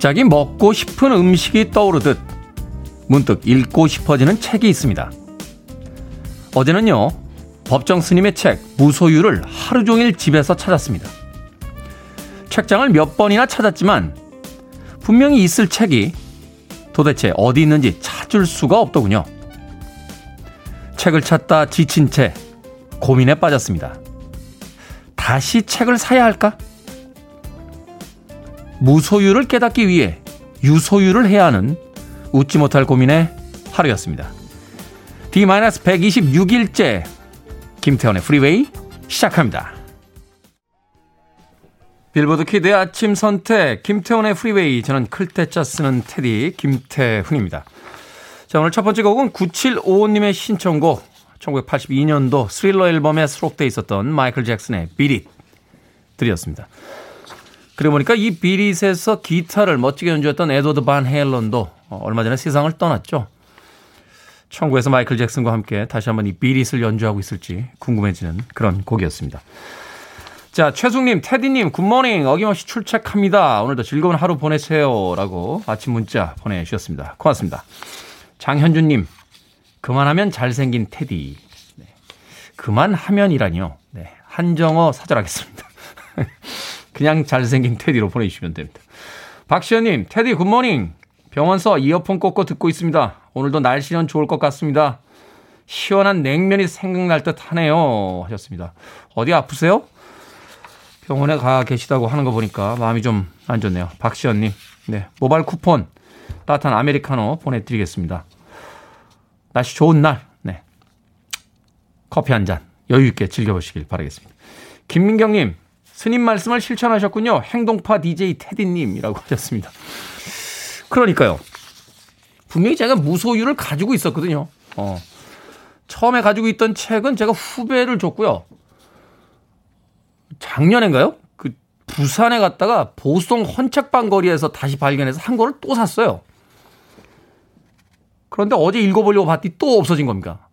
갑자기 먹고 싶은 음식이 떠오르듯 문득 읽고 싶어지는 책이 있습니다. 어제는요, 법정 스님의 책, 무소유를 하루 종일 집에서 찾았습니다. 책장을 몇 번이나 찾았지만 분명히 있을 책이 도대체 어디 있는지 찾을 수가 없더군요. 책을 찾다 지친 채 고민에 빠졌습니다. 다시 책을 사야 할까? 무소유를 깨닫기 위해 유소유를 해야 하는 웃지 못할 고민의 하루였습니다. D-126일째 김태훈의 프리웨이 시작합니다. 빌보드 키드의 아침 선택 김태훈의 프리웨이 저는 클 태 자 쓰는 테디 김태훈입니다. 자 오늘 첫 번째 곡은 9755님의 신청곡 1982년도 스릴러 앨범에 수록돼 있었던 마이클 잭슨의 Beat It 들으셨습니다. 그러고 보니까 이 Beat It에서 기타를 멋지게 연주했던 에드워드 반 헤일런도 얼마 전에 세상을 떠났죠. 천국에서 마이클 잭슨과 함께 다시 한번 이 비릿을 연주하고 있을지 궁금해지는 그런 곡이었습니다. 자, 최숙님, 테디님, good morning. 어김없이 출첵합니다. 오늘도 즐거운 하루 보내세요. 라고 아침 문자 보내주셨습니다. 고맙습니다. 장현주님, 그만하면 잘생긴 테디. 네. 그만하면이라니요. 네. 한정어 사절하겠습니다. 그냥 잘생긴 테디로 보내주시면 됩니다. 박시현님, 테디 굿모닝. 병원서 이어폰 꽂고 듣고 있습니다. 오늘도 날씨는 좋을 것 같습니다. 시원한 냉면이 생각날 듯 하네요. 하셨습니다. 어디 아프세요? 병원에 가 계시다고 하는 거 보니까 마음이 좀 안 좋네요. 박시연님, 네. 모바일 쿠폰, 따뜻한 아메리카노 보내드리겠습니다. 날씨 좋은 날, 네. 커피 한 잔 여유있게 즐겨보시길 바라겠습니다. 김민경님, 스님 말씀을 실천하셨군요. 행동파 DJ 테디님이라고 하셨습니다. 그러니까요. 분명히 제가 무소유를 가지고 있었거든요. 어. 처음에 가지고 있던 책은 제가 후배를 줬고요. 작년인가요? 그 부산에 갔다가 보송 헌책방 거리에서 다시 발견해서 한 권을 또 샀어요. 그런데 어제 읽어보려고 봤더니 또 없어진 겁니다.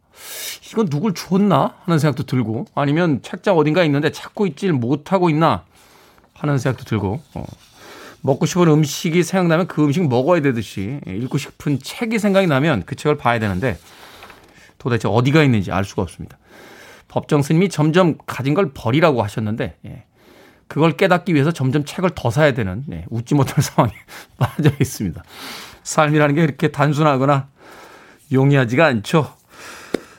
이건 누굴 줬나 하는 생각도 들고 아니면 책장 어딘가 있는데 찾고 있질 못하고 있나 하는 생각도 들고 어. 먹고 싶은 음식이 생각나면 그 음식 먹어야 되듯이 읽고 싶은 책이 생각이 나면 그 책을 봐야 되는데 도대체 어디가 있는지 알 수가 없습니다. 법정 스님이 점점 가진 걸 버리라고 하셨는데 예. 그걸 깨닫기 위해서 점점 책을 더 사야 되는 예. 웃지 못할 상황에 빠져 있습니다. 삶이라는 게 이렇게 단순하거나 용이하지가 않죠.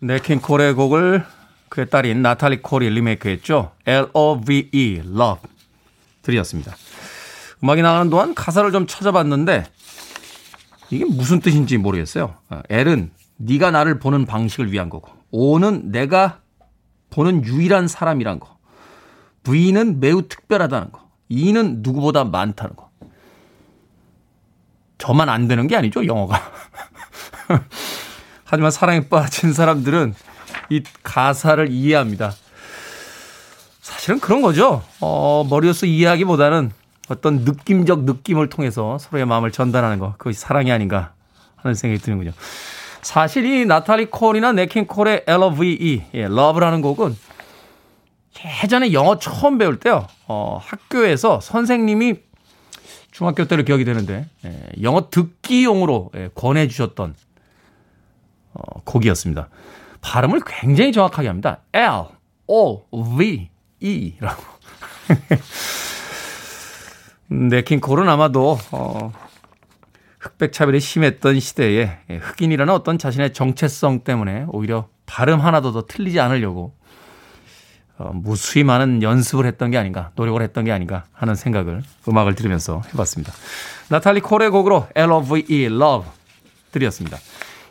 네킨 콜의 곡을 그의 딸인 나탈리 콜이 리메이크했죠. L-O-V-E, Love. 들이었습니다. 음악이 나가는 동안 가사를 좀 찾아봤는데 이게 무슨 뜻인지 모르겠어요. 어, L은 네가 나를 보는 방식을 위한 거고 O는 내가 보는 유일한 사람이란 거 V는 매우 특별하다는 거 E는 누구보다 많다는 거 저만 안 되는 게 아니죠 영어가 하지만 사랑에 빠진 사람들은 이 가사를 이해합니다. 사실은 그런 거죠. 어, 머리로서 이해하기보다는 어떤 느낌적 느낌을 통해서 서로의 마음을 전달하는 거. 그것이 사랑이 아닌가 하는 생각이 드는군요. 사실 이 나탈리 콜이나 냇 킹 콜의 LOVE, 예, Love라는 곡은 예전에 영어 처음 배울 때요. 어, 학교에서 선생님이 중학교 때로 기억이 되는데, 예, 영어 듣기용으로 예, 권해주셨던 어, 곡이었습니다. 발음을 굉장히 정확하게 합니다. L, O, V, E라고. 네 킹콜은 아마도, 어, 흑백 차별이 심했던 시대에 흑인이라는 어떤 자신의 정체성 때문에 오히려 발음 하나도 더 틀리지 않으려고 어, 무수히 많은 연습을 했던 게 아닌가, 노력을 했던 게 아닌가 하는 생각을 음악을 들으면서 해봤습니다. 나탈리 콜의 곡으로 L.O.V.E. Love 드렸습니다.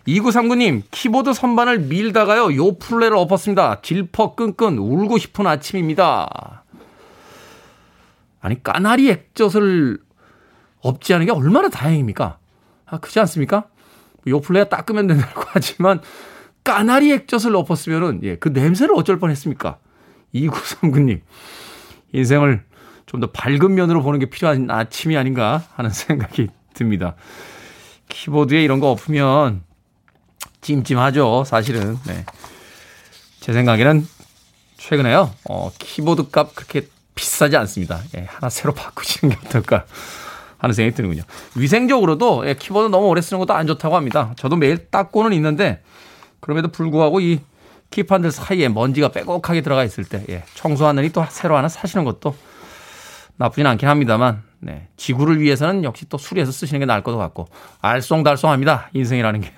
2939님, 키보드 선반을 밀다가요, 요 플레이를 엎었습니다. 질퍽 끈끈 울고 싶은 아침입니다. 아니, 까나리 액젓을 엎지 않은 게 얼마나 다행입니까? 아, 그렇지 않습니까? 요 플레이가 닦으면 된다고 하지만, 까나리 액젓을 엎었으면은, 예, 그 냄새를 어쩔 뻔 했습니까? 2939님, 인생을 좀 더 밝은 면으로 보는 게 필요한 아침이 아닌가 하는 생각이 듭니다. 키보드에 이런 거 엎으면 찜찜하죠, 사실은. 네. 제 생각에는 최근에요, 어, 키보드 값 그렇게 비싸지 않습니다. 예, 하나 새로 바꾸시는 게 어떨까 하는 생각이 드는군요. 위생적으로도 예, 키보드 너무 오래 쓰는 것도 안 좋다고 합니다. 저도 매일 닦고는 있는데 그럼에도 불구하고 이 키판들 사이에 먼지가 빼곡하게 들어가 있을 때 예, 청소하느니 또 새로 하나 사시는 것도 나쁘진 않긴 합니다만 네, 지구를 위해서는 역시 또 수리해서 쓰시는 게 나을 것도 같고 알쏭달쏭합니다. 인생이라는 게.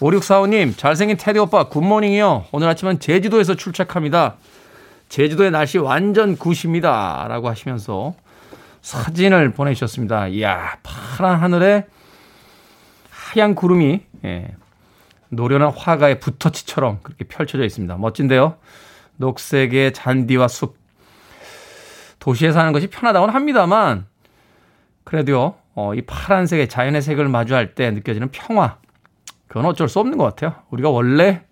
5645님 잘생긴 테디 오빠 굿모닝이요. 오늘 아침은 제주도에서 출첵합니다. 제주도의 날씨 완전 굿입니다. 라고 하시면서 사진을 보내주셨습니다. 이야 파란 하늘에 하얀 구름이 예, 노련한 화가의 붓터치처럼 그렇게 펼쳐져 있습니다. 멋진데요. 녹색의 잔디와 숲. 도시에 사는 것이 편하다고는 합니다만 그래도요. 어, 이 파란색의 자연의 색을 마주할 때 느껴지는 평화. 그건 어쩔 수 없는 것 같아요. 우리가 원래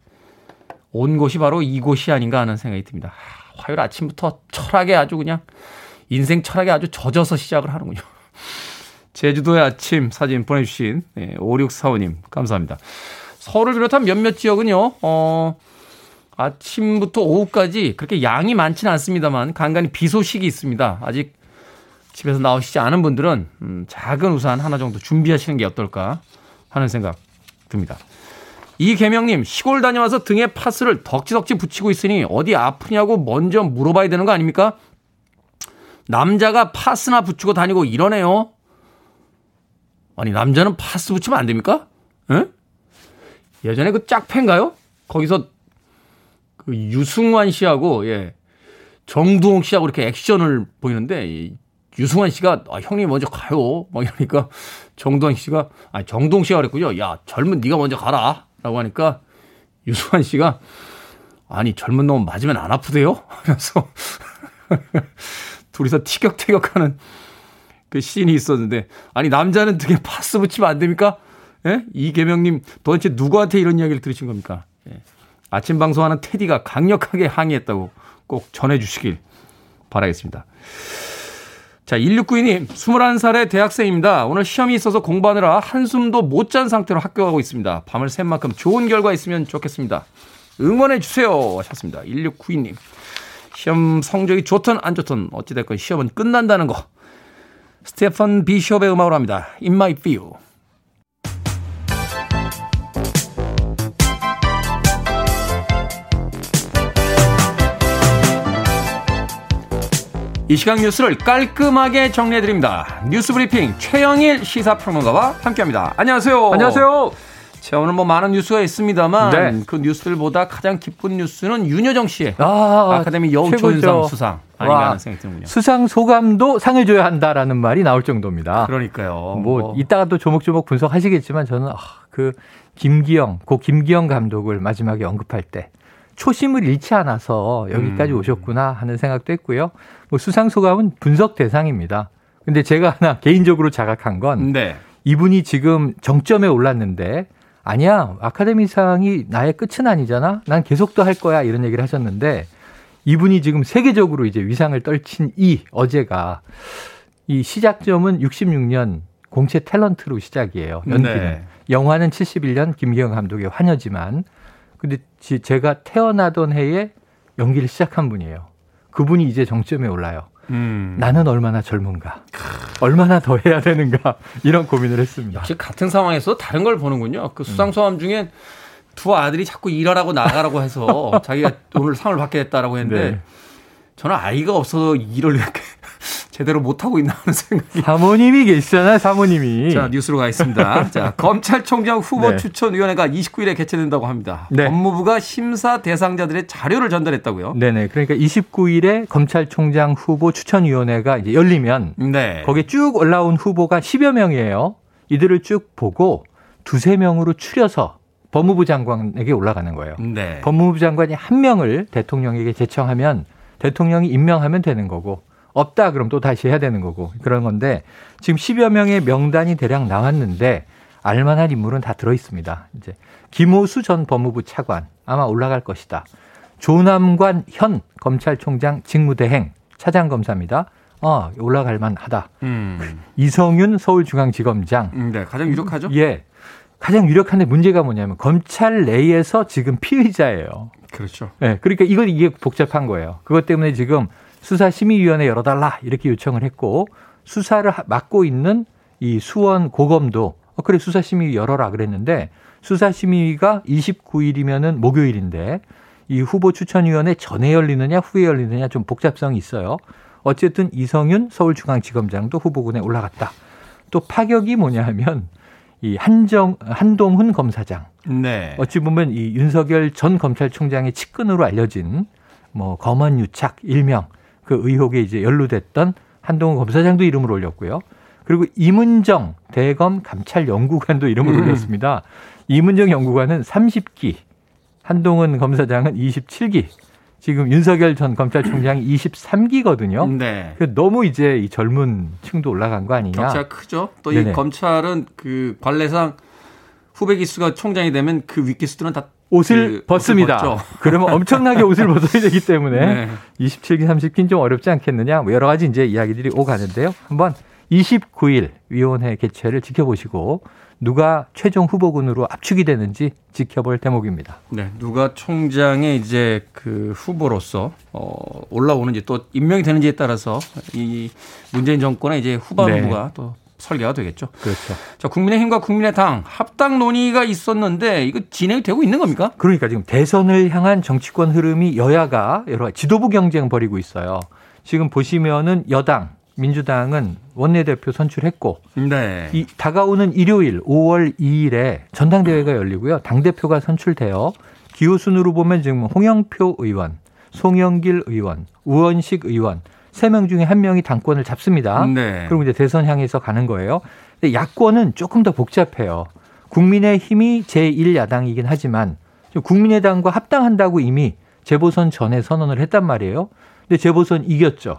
온 곳이 바로 이곳이 아닌가 하는 생각이 듭니다. 화요일 아침부터 철학에 아주 그냥 인생 철학에 아주 젖어서 시작을 하는군요. 제주도의 아침 사진 보내주신 네, 5645님 감사합니다. 서울을 비롯한 몇몇 지역은요, 어, 아침부터 오후까지 그렇게 양이 많지는 않습니다만 간간히 비 소식이 있습니다. 아직 집에서 나오시지 않은 분들은 음, 작은 우산 하나 정도 준비하시는 게 어떨까 하는 생각 듭니다. 이계명님 시골 다녀와서 등에 파스를 덕지덕지 붙이고 있으니 어디 아프냐고 먼저 물어봐야 되는 거 아닙니까? 남자가 파스나 붙이고 다니고 이러네요. 아니 남자는 파스 붙이면 안 됩니까? 에? 예전에 그 짝패인가요? 거기서 그 유승환 씨하고 예 정두홍 씨하고 이렇게 액션을 보이는데 유승환 씨가 아, 형님 먼저 가요. 막 이러니까 정두홍 씨가 아 정두홍 씨가 그랬군요. 야 젊은 네가 먼저 가라 라고 하니까 유승환 씨가 아니 젊은 놈 맞으면 안 아프대요 하면서 둘이서 티격태격하는 그 씬이 있었는데 아니 남자는 되게 파스 붙이면 안 됩니까? 예? 이계명님 도대체 누구한테 이런 이야기를 들으신 겁니까? 예. 아침 방송하는 테디가 강력하게 항의했다고 꼭 전해주시길 바라겠습니다. 자, 1692님, 21살의 대학생입니다. 오늘 시험이 있어서 공부하느라 한숨도 못 잔 상태로 학교 가고 있습니다. 밤을 샌 만큼 좋은 결과 있으면 좋겠습니다. 응원해주세요. 하셨습니다. 1692님. 시험 성적이 좋든 안 좋든 어찌됐건 시험은 끝난다는 거. 스테판 비숍의 음악으로 합니다. In my view. 이 시간 뉴스를 깔끔하게 정리해드립니다. 뉴스 브리핑 최영일 시사평론가와 함께합니다. 안녕하세요. 안녕하세요. 자, 오늘 뭐 많은 뉴스가 있습니다만 네. 그 뉴스들보다 가장 기쁜 뉴스는 윤여정 씨의 아카데미 여우조연상 수상 아닌가 하는 생각이 드는군요. 수상 소감도 상을 줘야 한다라는 말이 나올 정도입니다. 그러니까요. 뭐, 뭐. 이따가 또 조목조목 분석하시겠지만 저는 아, 그 김기영, 고 김기영 감독을 마지막에 언급할 때 초심을 잃지 않아서 여기까지 음. 오셨구나 하는 생각도 했고요. 뭐 수상 소감은 분석 대상입니다. 근데 제가 하나 개인적으로 자각한 건 네. 이분이 지금 정점에 올랐는데 아니야 아카데미상이 나의 끝은 아니잖아. 난 계속 또 할 거야 이런 얘기를 하셨는데 이분이 지금 세계적으로 이제 위상을 떨친 이 어제가 이 시작점은 66년 공채 탤런트로 시작이에요. 연기는. 네. 영화는 71년 김기영 감독의 환여지만 근데 제가 태어나던 해에 연기를 시작한 분이에요. 그분이 이제 정점에 올라요. 음. 나는 얼마나 젊은가, 얼마나 더 해야 되는가 이런 고민을 했습니다. 역시 같은 상황에서 다른 걸 보는군요. 그 수상 소감 중에 두 아들이 자꾸 일하라고 나가라고 해서 자기가 오늘 상을 받게 됐다라고 했는데 네. 저는 아이가 없어서 일을 이렇게 제대로 못하고 있나 하는 생각이. 사모님이 계시잖아요, 사모님이. 자, 뉴스로 가겠습니다. 자, 검찰총장 후보 네. 추천위원회가 29일에 개최된다고 합니다. 네. 법무부가 심사 대상자들의 자료를 전달했다고요? 네네. 그러니까 29일에 검찰총장 후보 추천위원회가 이제 열리면 네. 거기에 쭉 올라온 후보가 10여 명이에요. 이들을 쭉 보고 두세 명으로 추려서 법무부 장관에게 올라가는 거예요. 네. 법무부 장관이 한 명을 대통령에게 제청하면 대통령이 임명하면 되는 거고 없다 그럼 또 다시 해야 되는 거고 그런 건데 지금 10여 명의 명단이 대략 나왔는데 알만한 인물은 다 들어 있습니다. 이제 김호수 전 법무부 차관 아마 올라갈 것이다. 조남관 현 검찰총장 직무대행 차장 검사입니다. 어, 올라갈 만하다. 음. 이성윤 서울중앙지검장. 음, 네, 가장 유력하죠? 예. 가장 유력한데 문제가 뭐냐면 검찰 내에서 지금 피의자예요. 그렇죠. 네, 그러니까 이건 이게 복잡한 거예요. 그것 때문에 지금 수사심의위원회 열어달라 이렇게 요청을 했고 수사를 맡고 있는 이 수원 고검도 어, 그래 수사심의 열어라 그랬는데 수사심의위가 29일이면은 목요일인데 이 후보 추천위원회 전에 열리느냐 후에 열리느냐 좀 복잡성이 있어요. 어쨌든 이성윤 서울중앙지검장도 후보군에 올라갔다. 또 파격이 뭐냐 하면 이 한정 한동훈 검사장. 네. 어찌 보면 이 윤석열 전 검찰총장의 측근으로 알려진 뭐 검언 유착 일명 그 의혹에 이제 연루됐던 한동훈 검사장도 이름을 올렸고요. 그리고 이문정 대검 감찰 연구관도 이름을 음. 올렸습니다. 이문정 연구관은 30기, 한동훈 검사장은 27기. 지금 윤석열 전 검찰총장이 23기거든요. 네. 너무 이제 이 젊은 층도 올라간 거 아니냐. 격차가 크죠. 또 이 검찰은 그 관례상 후배 기수가 총장이 되면 그 윗기수들은 다 옷을 그 벗습니다. 그러면 엄청나게 옷을 벗어야 되기 때문에 네. 27기, 30기는 좀 어렵지 않겠느냐. 뭐 여러 가지 이제 이야기들이 오가는데요. 한번 29일 위원회 개최를 지켜보시고 누가 최종 후보군으로 압축이 되는지 지켜볼 대목입니다. 네, 누가 총장의 이제 그 후보로서 어 올라오는지 또 임명이 되는지에 따라서 이 문재인 정권의 이제 후반부가 네. 또 설계가 되겠죠. 그렇죠. 자, 국민의힘과 국민의당 합당 논의가 있었는데 이거 진행이 되고 있는 겁니까? 그러니까 지금 대선을 향한 정치권 흐름이 여야가 여러 지도부 경쟁 벌이고 있어요. 지금 보시면은 여당 민주당은 원내대표 선출했고 네. 이 다가오는 일요일 5월 2일에 전당대회가 열리고요. 당대표가 선출되어 기호순으로 보면 지금 홍영표 의원, 송영길 의원, 우원식 의원 세 명 중에 한 명이 당권을 잡습니다. 네. 그리고 이제 대선 향해서 가는 거예요. 근데 야권은 조금 더 복잡해요. 국민의 힘이 제1야당이긴 하지만 국민의당과 합당한다고 이미 재보선 전에 선언을 했단 말이에요. 근데 재보선 이겼죠.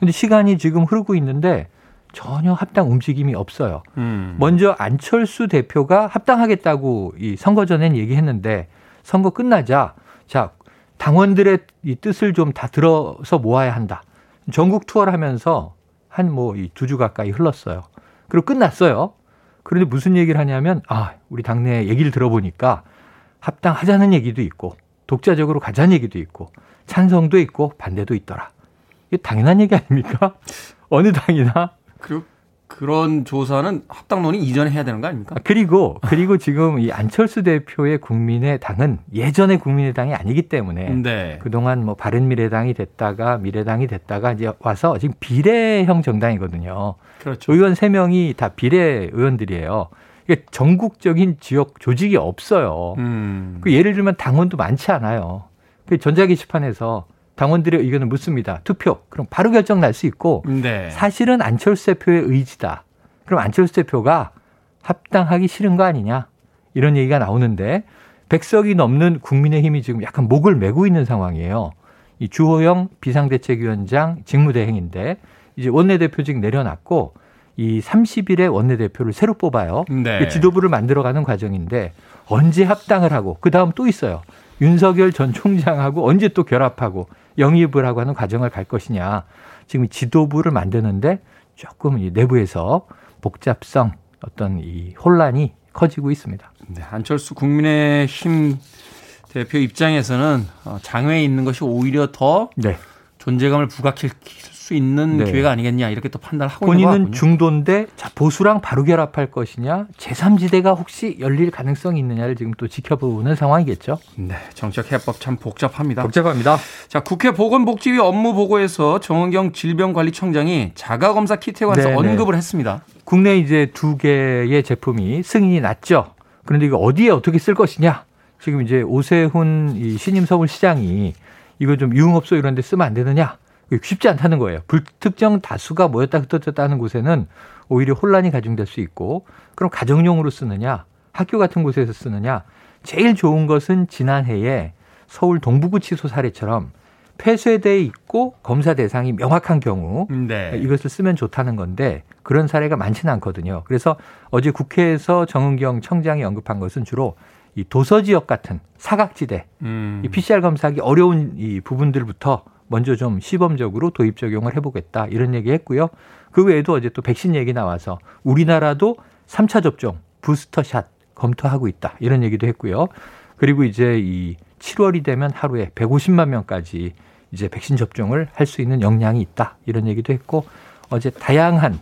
근데 시간이 지금 흐르고 있는데 전혀 합당 움직임이 없어요. 음. 먼저 안철수 대표가 합당하겠다고 이 선거 전엔 얘기했는데 선거 끝나자 자 당원들의 이 뜻을 좀 다 들어서 모아야 한다. 전국 투어를 하면서 한뭐이두주 가까이 흘렀어요. 그리고 끝났어요. 그런데 무슨 얘기를 하냐면 아 우리 당내 얘기를 들어보니까 합당하자는 얘기도 있고 독자적으로 가자는 얘기도 있고 찬성도 있고 반대도 있더라. 이게 당연한 얘기 아닙니까? 어느 당이나. 그, 그런 조사는 합당론이 이전에 해야 되는 거 아닙니까? 아, 그리고, 그리고 지금 이 안철수 대표의 국민의 당은 예전의 국민의당이 아니기 때문에 네. 그동안 뭐 바른미래당이 됐다가 미래당이 됐다가 이제 와서 지금 비례형 정당이거든요. 그렇죠. 의원 3명이 다 비례 의원들이에요. 이게 전국적인 지역 조직이 없어요. 음. 그 예를 들면 당원도 많지 않아요. 그 전자 게시판에서 당원들의 의견을 묻습니다. 투표. 그럼 바로 결정 날 수 있고 네. 사실은 안철수 대표의 의지다. 그럼 안철수 대표가 합당하기 싫은 거 아니냐? 이런 얘기가 나오는데 백석이 넘는 국민의힘이 지금 약간 목을 메고 있는 상황이에요. 이 주호영 비상대책위원장 직무대행인데 이제 원내대표직 내려놨고 이 30일에 원내대표를 새로 뽑아요. 네. 지도부를 만들어가는 과정인데 언제 합당을 하고 그 다음 또 있어요. 윤석열 전 총장하고 언제 또 결합하고 영입을 하고 하는 과정을 갈 것이냐. 지금 지도부를 만드는데 조금 이 내부에서 복잡성 어떤 이 혼란이 커지고 있습니다. 네, 안철수 국민의힘 대표 입장에서는 어, 장외에 있는 것이 오히려 더 네. 존재감을 부각시킬 수 있는 네. 기회가 아니겠냐 이렇게 또 판단을 하고 있는 본인은 중도인데 자, 보수랑 바로 결합할 것이냐 제3지대가 혹시 열릴 가능성이 있느냐를 지금 또 지켜보는 상황이겠죠. 네, 정책 해법 참 복잡합니다. 복잡합니다. 자, 국회 보건복지위 업무 보고에서 정은경 질병관리청장이 자가검사 키트에 관해서 네네. 언급을 했습니다. 국내 이제 두 개의 제품이 승인이 났죠. 그런데 이거 어디에 어떻게 쓸 것이냐? 지금 이제 오세훈 이 신임 서울시장이 이거 좀 유흥업소 이런 데 쓰면 안 되느냐? 쉽지 않다는 거예요. 불특정 다수가 모였다 흩어졌다 하는 곳에는 오히려 혼란이 가중될 수 있고 그럼 가정용으로 쓰느냐? 학교 같은 곳에서 쓰느냐? 제일 좋은 것은 지난해에 서울 동부구치소 사례처럼 폐쇄돼 있고 검사 대상이 명확한 경우 네. 이것을 쓰면 좋다는 건데 그런 사례가 많지는 않거든요. 그래서 어제 국회에서 정은경 청장이 언급한 것은 주로 이 도서 지역 같은 사각지대 음. 이 PCR 검사하기 어려운 이 부분들부터 먼저 좀 시범적으로 도입 적용을 해보겠다 이런 얘기 했고요. 그 외에도 어제 또 백신 얘기 나와서 우리나라도 3차 접종 부스터샷 검토하고 있다 이런 얘기도 했고요. 그리고 이제 이 7월이 되면 하루에 150만 명까지 이제 백신 접종을 할 수 있는 역량이 있다 이런 얘기도 했고 어제 다양한 어,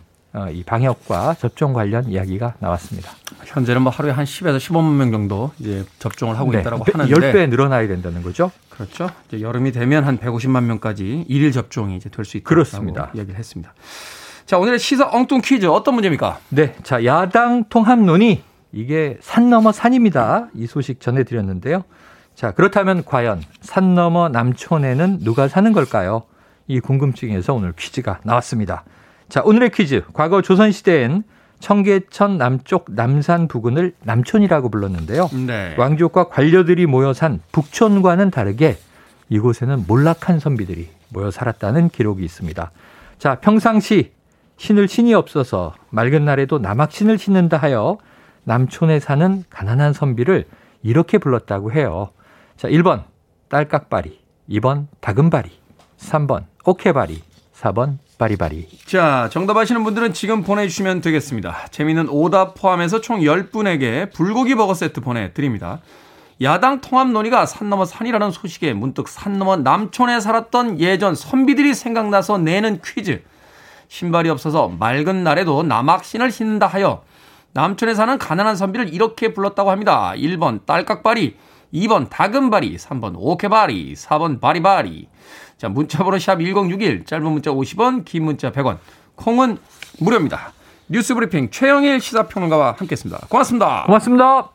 이 방역과 접종 관련 이야기가 나왔습니다. 현재는 뭐 하루에 한 10에서 15만 명 정도 이제 접종을 하고 네. 있다라고 하는데 10배 늘어나야 된다는 거죠. 그렇죠. 이제 여름이 되면 한 150만 명까지 일일 접종이 이제 될 수 있다고 그렇습니다. 이야기를 했습니다. 자, 오늘의 시사 엉뚱 퀴즈 어떤 문제입니까? 네. 자, 야당 통합 논의 이게 산 넘어 산입니다. 이 소식 전해 드렸는데요. 자, 그렇다면 과연 산 넘어 남촌에는 누가 사는 걸까요? 이 궁금증에서 오늘 퀴즈가 나왔습니다. 자, 오늘의 퀴즈. 과거 조선시대엔 청계천 남쪽 남산 부근을 남촌이라고 불렀는데요. 네. 왕족과 관료들이 모여 산 북촌과는 다르게 이곳에는 몰락한 선비들이 모여 살았다는 기록이 있습니다. 자, 평상시 신을 신이 없어서 맑은 날에도 남학신을 신는다 하여 남촌에 사는 가난한 선비를 이렇게 불렀다고 해요. 자, 1번 딸깍바리, 2번 다금바리, 3번 오케바리, 4번 바리바리. 자, 정답 아시는 분들은 지금 보내주시면 되겠습니다. 재미있는 오답 포함해서 총 10분에게 불고기 버거 세트 보내드립니다. 야당 통합 논의가 산 넘어 산이라는 소식에 문득 산 넘어 남촌에 살았던 예전 선비들이 생각나서 내는 퀴즈. 신발이 없어서 맑은 날에도 남학신을 신는다 하여 남촌에 사는 가난한 선비를 이렇게 불렀다고 합니다. 1번 딸깍바리, 2번 다금바리, 3번 오케바리, 4번 바리바리. 자, 문자번호 샵 1061, 짧은 문자 50원, 긴 문자 100원, 콩은 무료입니다. 뉴스 브리핑 최영일 시사평론가와 함께했습니다. 고맙습니다. 고맙습니다.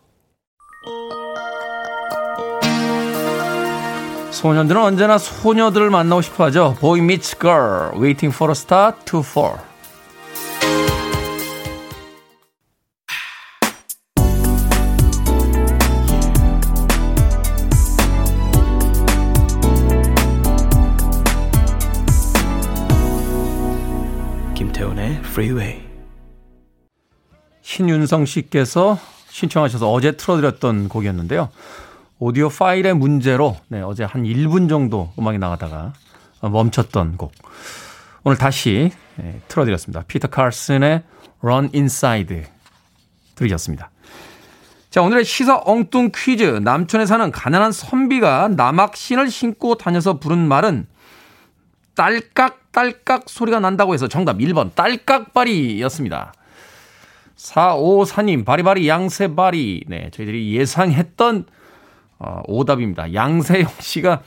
소년들은 언제나 소녀들을 만나고 싶어 하죠. Boy meets girl, waiting for a star to fall. Freeway. 신윤성 씨께서 신청하셔서 어제 틀어드렸던 곡이었는데요. 오디오 파일의 문제로 네, 어제 한 1분 정도 음악이 나가다가 멈췄던 곡. 오늘 다시 네, 틀어드렸습니다. 피터 칼슨의 Run Inside 들으셨습니다. 자, 오늘의 시사 엉뚱 퀴즈. 남촌에 사는 가난한 선비가 남학신을 신고 다녀서 부른 말은 딸깍 딸깍 소리가 난다고 해서 정답 1번 딸깍발이였습니다. 454님 바리바리 양세바리 네 저희들이 예상했던 어, 오답입니다. 양세형 씨가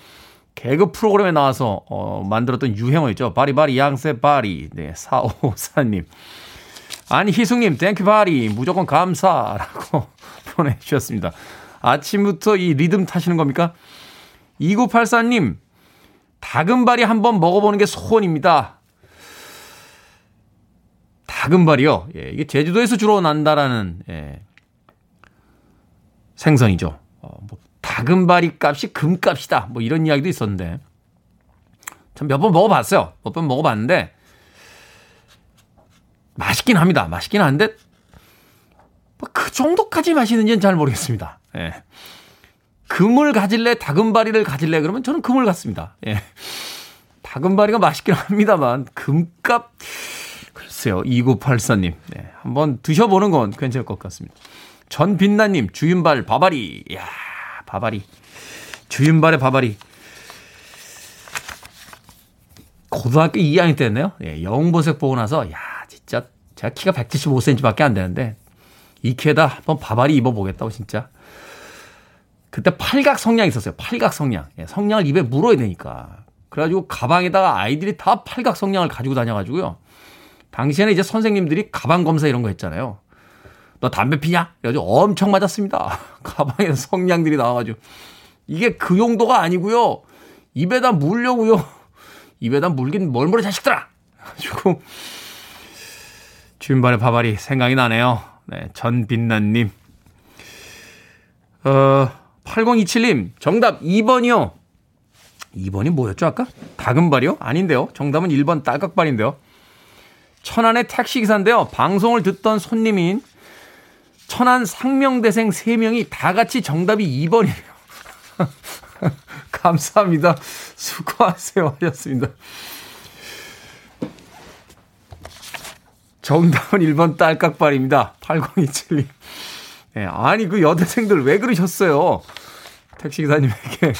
개그 프로그램에 나와서 어, 만들었던 유행어였죠. 바리바리 양세바리 네 454님 안희숙님 Thank you 바리 무조건 감사라고 보내주셨습니다. 아침부터 이 리듬 타시는 겁니까? 2984님 다금바리 한번 먹어보는 게 소원입니다. 다금바리요. 예, 이게 제주도에서 주로 난다라는 예, 생선이죠. 어, 뭐 다금바리 값이 금값이다. 뭐 이런 이야기도 있었는데 전 몇 번 먹어봤어요. 몇 번 먹어봤는데 맛있긴 합니다. 맛있긴 한데 뭐 그 정도까지 맛있는지는 잘 모르겠습니다. 예. 금을 가질래, 다금바리를 가질래? 그러면 저는 금을 갖습니다. 예. 다금바리가 맛있긴 합니다만, 금값, 글쎄요, 2984님. 네. 한번 드셔보는 건 괜찮을 것 같습니다. 전빛나님, 주윤발, 바바리. 이야, 바바리. 주윤발의 바바리. 고등학교 2학년 때였네요. 예, 영보색 보고 나서 야 진짜 제가 키가 175cm밖에 안 되는데 이 키에다 한번 바바리 입어보겠다고 진짜. 그때 팔각 성냥 있었어요. 팔각 성냥. 예, 성냥을 입에 물어야 되니까. 그래가지고 가방에다가 아이들이 다 팔각 성냥을 가지고 다녀가지고요. 당시에는 이제 선생님들이 가방 검사 이런 거 했잖아요. 너 담배 피냐? 그래가지고 엄청 맞았습니다. 가방에 성냥들이 나와가지고. 이게 그 용도가 아니고요. 입에다 물려고요. 입에다 물긴 뭘 물어 자식들아. 가지고 주인반의 바바리 생각이 나네요. 네, 전빛난님. 어, 8027님, 정답 2번이요. 2번이 뭐였죠, 아까? 다금발이요? 아닌데요. 정답은 1번 딸깍발인데요. 천안의 택시기사인데요. 방송을 듣던 손님인 천안 상명대생 3명이 다 같이 정답이 2번이에요. 감사합니다. 수고하세요. 하셨습니다. 정답은 1번 딸깍발입니다. 8027님. 네, 아니, 그 여대생들 왜 그러셨어요? 택시기사님에게.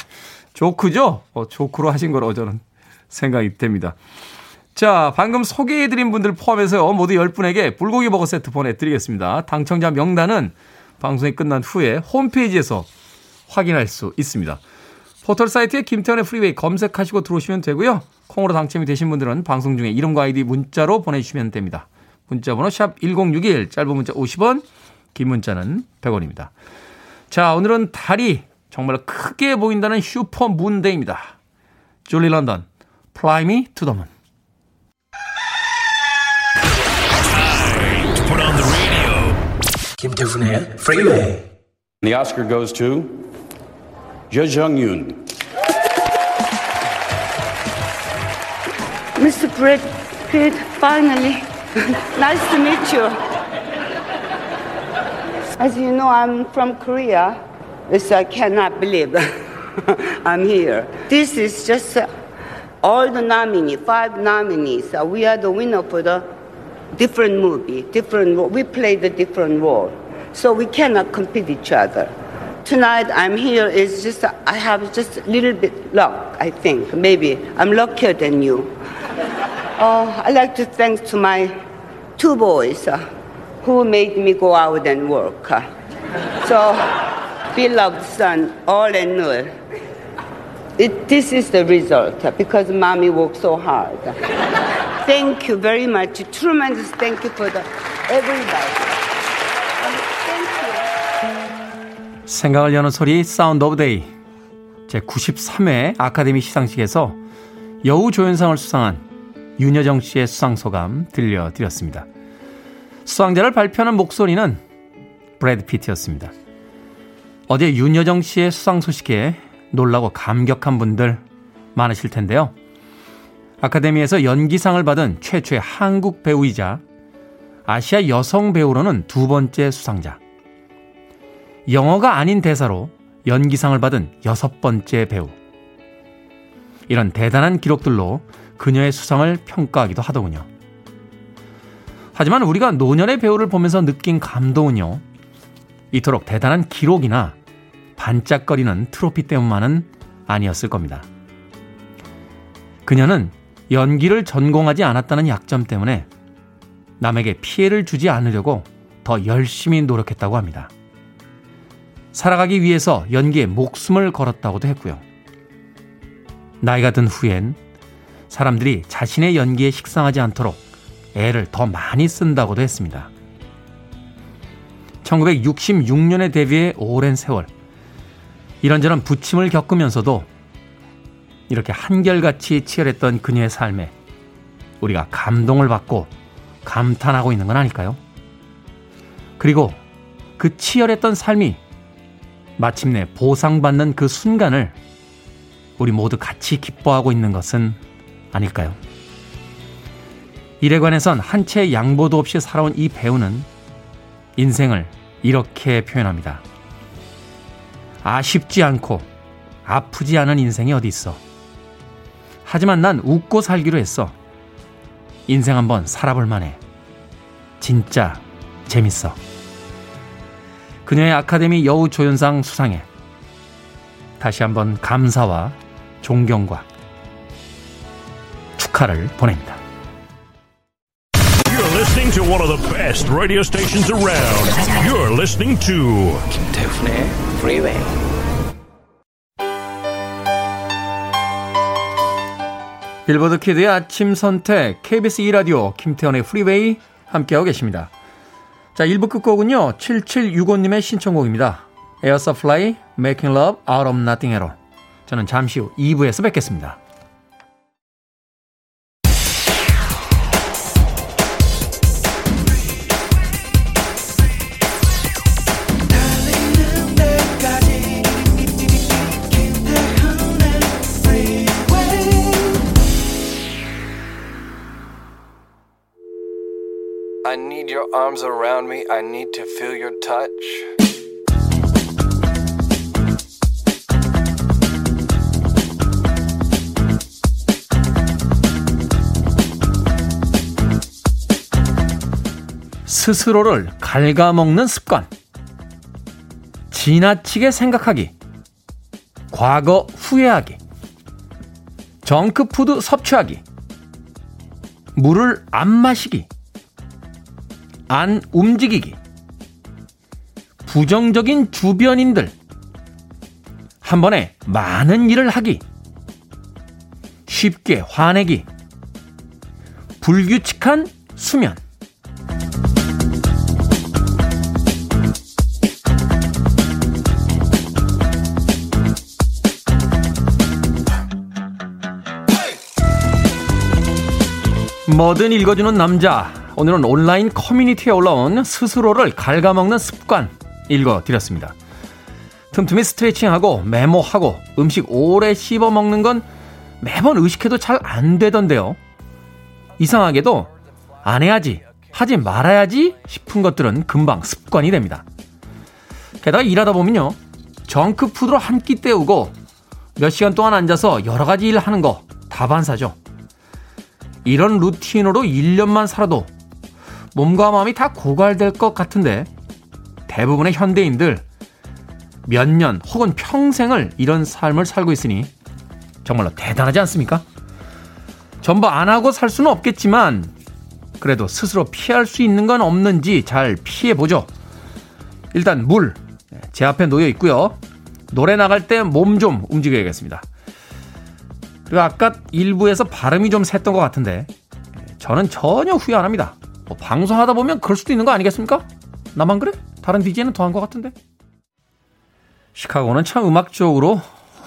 조크죠? 어, 조크로 하신 거로 저는 생각이 됩니다. 자, 방금 소개해드린 분들 포함해서요, 모두 10분에게 불고기 버거 세트 보내드리겠습니다. 당첨자 명단은 방송이 끝난 후에 홈페이지에서 확인할 수 있습니다. 포털 사이트에 김태훈의 프리웨이 검색하시고 들어오시면 되고요. 콩으로 당첨이 되신 분들은 방송 중에 이름과 아이디 문자로 보내주시면 됩니다. 문자 번호 샵 1061, 짧은 문자 50원, 긴 문자는 100원입니다. 자, 오늘은 달이 정말 크게 보인다는 슈퍼문 day입니다. 줄리 런던, Fly Me to the Moon. 김태훈의 Freeway. The Oscar goes to Je Jung Yoon. Mr. Brett Pitt, finally. nice to meet you. As you know, I'm from Korea, so I cannot believe I'm here. This is just uh, all the nominees, five nominees. Uh, we are the winner for the different movie, different. We play the different role, so we cannot compete each other. Tonight I'm here is just I have just a little bit luck. I think maybe I'm luckier than you. Uh, I'd like to thank to my two boys uh, who made me go out and work. uh. So, beloved son, all and all, it, this is the result uh, because mommy worked so hard. thank you very much. Tremendous thank you for the everybody. Um. 생각을 여는 소리 Sound of Day 제 93회 아카데미 시상식에서 여우 조연상을 수상한 윤여정 씨의 수상 소감 들려드렸습니다. 수상자를 발표하는 목소리는 브래드 피트였습니다. 어제 윤여정 씨의 수상 소식에 놀라고 감격한 분들 많으실 텐데요. 아카데미에서 연기상을 받은 최초의 한국 배우이자 아시아 여성 배우로는 두 번째 수상자. 영어가 아닌 대사로 연기상을 받은 여섯 번째 배우. 이런 대단한 기록들로 그녀의 수상을 평가하기도 하더군요. 하지만 우리가 노년의 배우를 보면서 느낀 감동은요. 이토록 대단한 기록이나 반짝거리는 트로피 때문만은 아니었을 겁니다. 그녀는 연기를 전공하지 않았다는 약점 때문에 남에게 피해를 주지 않으려고 더 열심히 노력했다고 합니다. 살아가기 위해서 연기에 목숨을 걸었다고도 했고요. 나이가 든 후엔 사람들이 자신의 연기에 식상하지 않도록 애를 더 많이 쓴다고도 했습니다. 1966년에 데뷔해 오랜 세월. 이런저런 부침을 겪으면서도 이렇게 한결같이 치열했던 그녀의 삶에 우리가 감동을 받고 감탄하고 있는 건 아닐까요? 그리고 그 치열했던 삶이 마침내 보상받는 그 순간을 우리 모두 같이 기뻐하고 있는 것은 아닐까요? 일에 관해선 한 채의 양보도 없이 살아온 이 배우는 인생을 이렇게 표현합니다. 아쉽지 않고 아프지 않은 인생이 어디 있어. 하지만 난 웃고 살기로 했어. 인생 한번 살아볼 만해. 진짜 재밌어. 그녀의 아카데미 여우 조연상 수상에 다시 한번 감사와 존경과 축하를 보냅니다. Listening to one of the best radio stations around. You're listening to 김태훈의 Freeway. 빌보드 kid의 아침 선택 KBS 2 라디오 김태훈의 Freeway 함께하고 계십니다. 자, 1부 끝곡은요. 7765님의 신청곡입니다. 에어 서플라이 Making Love Out of Nothing으로 저는 잠시 후 2부에서 뵙겠습니다. Your arms around me. I need to feel your touch. 스스로를 갉아먹는 습관. 지나치게 생각하기. 과거 후회하기. 정크푸드 섭취하기. 물을 안 마시기. 안 움직이기. 부정적인 주변인들. 한 번에 많은 일을 하기. 쉽게 화내기. 불규칙한 수면. 뭐든 읽어주는 남자. 오늘은 온라인 커뮤니티에 올라온 스스로를 갉아먹는 습관 읽어드렸습니다. 틈틈이 스트레칭하고 메모하고 음식 오래 씹어 먹는 건 매번 의식해도 잘 안 되던데요. 이상하게도 안 해야지, 하지 말아야지 싶은 것들은 금방 습관이 됩니다. 게다가 일하다 보면요. 정크푸드로 한 끼 때우고 몇 시간 동안 앉아서 여러 가지 일 하는 거 다반사죠. 이런 루틴으로 1년만 살아도 몸과 마음이 다 고갈될 것 같은데 대부분의 현대인들 몇 년 혹은 평생을 이런 삶을 살고 있으니 정말로 대단하지 않습니까? 전부 안 하고 살 수는 없겠지만 그래도 스스로 피할 수 있는 건 없는지 잘 피해 보죠. 일단 물 제 앞에 놓여 있고요. 노래 나갈 때 몸 좀 움직여야겠습니다. 그리고 아까 일부에서 발음이 좀 샜던 것 같은데 저는 전혀 후회 안 합니다. 뭐 방송하다 보면 그럴 수도 있는 거 아니겠습니까? 나만 그래? 다른 DJ는 더한 것 같은데. 시카고는 참 음악적으로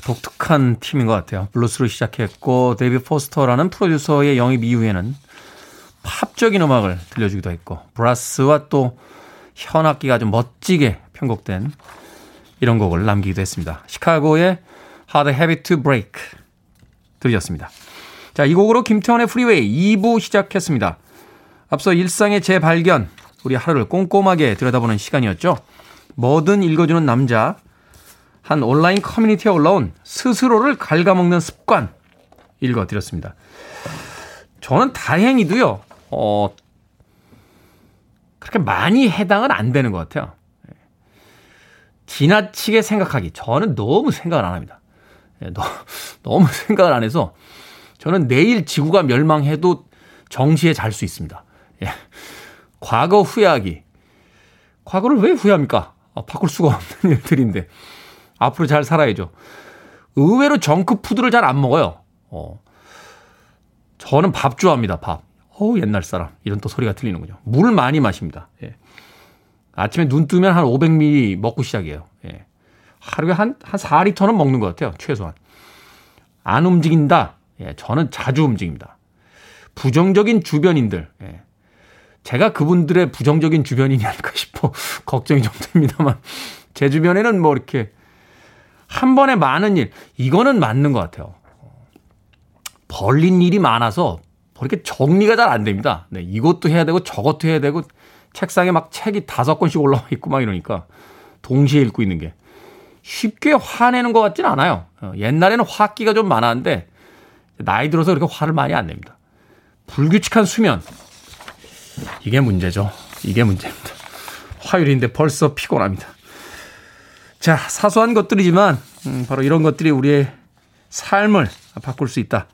독특한 팀인 것 같아요. 블루스로 시작했고 데이비드 포스터라는 프로듀서의 영입 이후에는 팝적인 음악을 들려주기도 했고 브라스와 또 현악기가 아주 멋지게 편곡된 이런 곡을 남기기도 했습니다. 시카고의 Hard Habit to Break 들으셨습니다. 자, 이 곡으로 김태훈의 Freeway 2부 시작했습니다. 앞서 일상의 재발견, 우리 하루를 꼼꼼하게 들여다보는 시간이었죠. 뭐든 읽어주는 남자, 한 온라인 커뮤니티에 올라온 스스로를 갉아먹는 습관 읽어드렸습니다. 저는 다행히도요, 어, 그렇게 많이 해당은 안 되는 것 같아요. 지나치게 생각하기. 저는 너무 생각을 안 합니다. 예, 너무 생각을 안 해서 저는 내일 지구가 멸망해도 정시에 잘 수 있습니다. 예. 과거 후회하기. 과거를 왜 후회합니까? 아, 바꿀 수가 없는 일들인데. 앞으로 잘 살아야죠. 의외로 정크푸드를 잘 안 먹어요. 어. 저는 밥 좋아합니다, 밥. 어우, 옛날 사람. 이런 또 소리가 들리는군요. 물 많이 마십니다. 예. 아침에 눈 뜨면 한 500ml 먹고 시작해요. 예. 하루에 한, 한 4리터는 먹는 것 같아요. 최소한. 안 움직인다. 예, 저는 자주 움직입니다. 부정적인 주변인들. 예. 제가 그분들의 부정적인 주변인이 아닐까 싶어 걱정이 좀 됩니다만 제 주변에는 뭐 이렇게 한 번에 많은 일 이거는 맞는 것 같아요. 벌린 일이 많아서 뭐 이렇게 정리가 잘 안 됩니다. 네, 이것도 해야 되고 저것도 해야 되고 책상에 막 책이 다섯 권씩 올라와 있고 막 이러니까 동시에 읽고 있는 게 쉽게 화내는 것 같지는 않아요. 어, 옛날에는 화기가 좀 많았는데 나이 들어서 그렇게 화를 많이 안 냅니다. 불규칙한 수면 이게 문제죠. 이게 문제입니다. 화요일인데 벌써 피곤합니다. 자, 사소한 것들이지만 음, 바로 이런 것들이 우리의 삶을 바꿀 수 있다.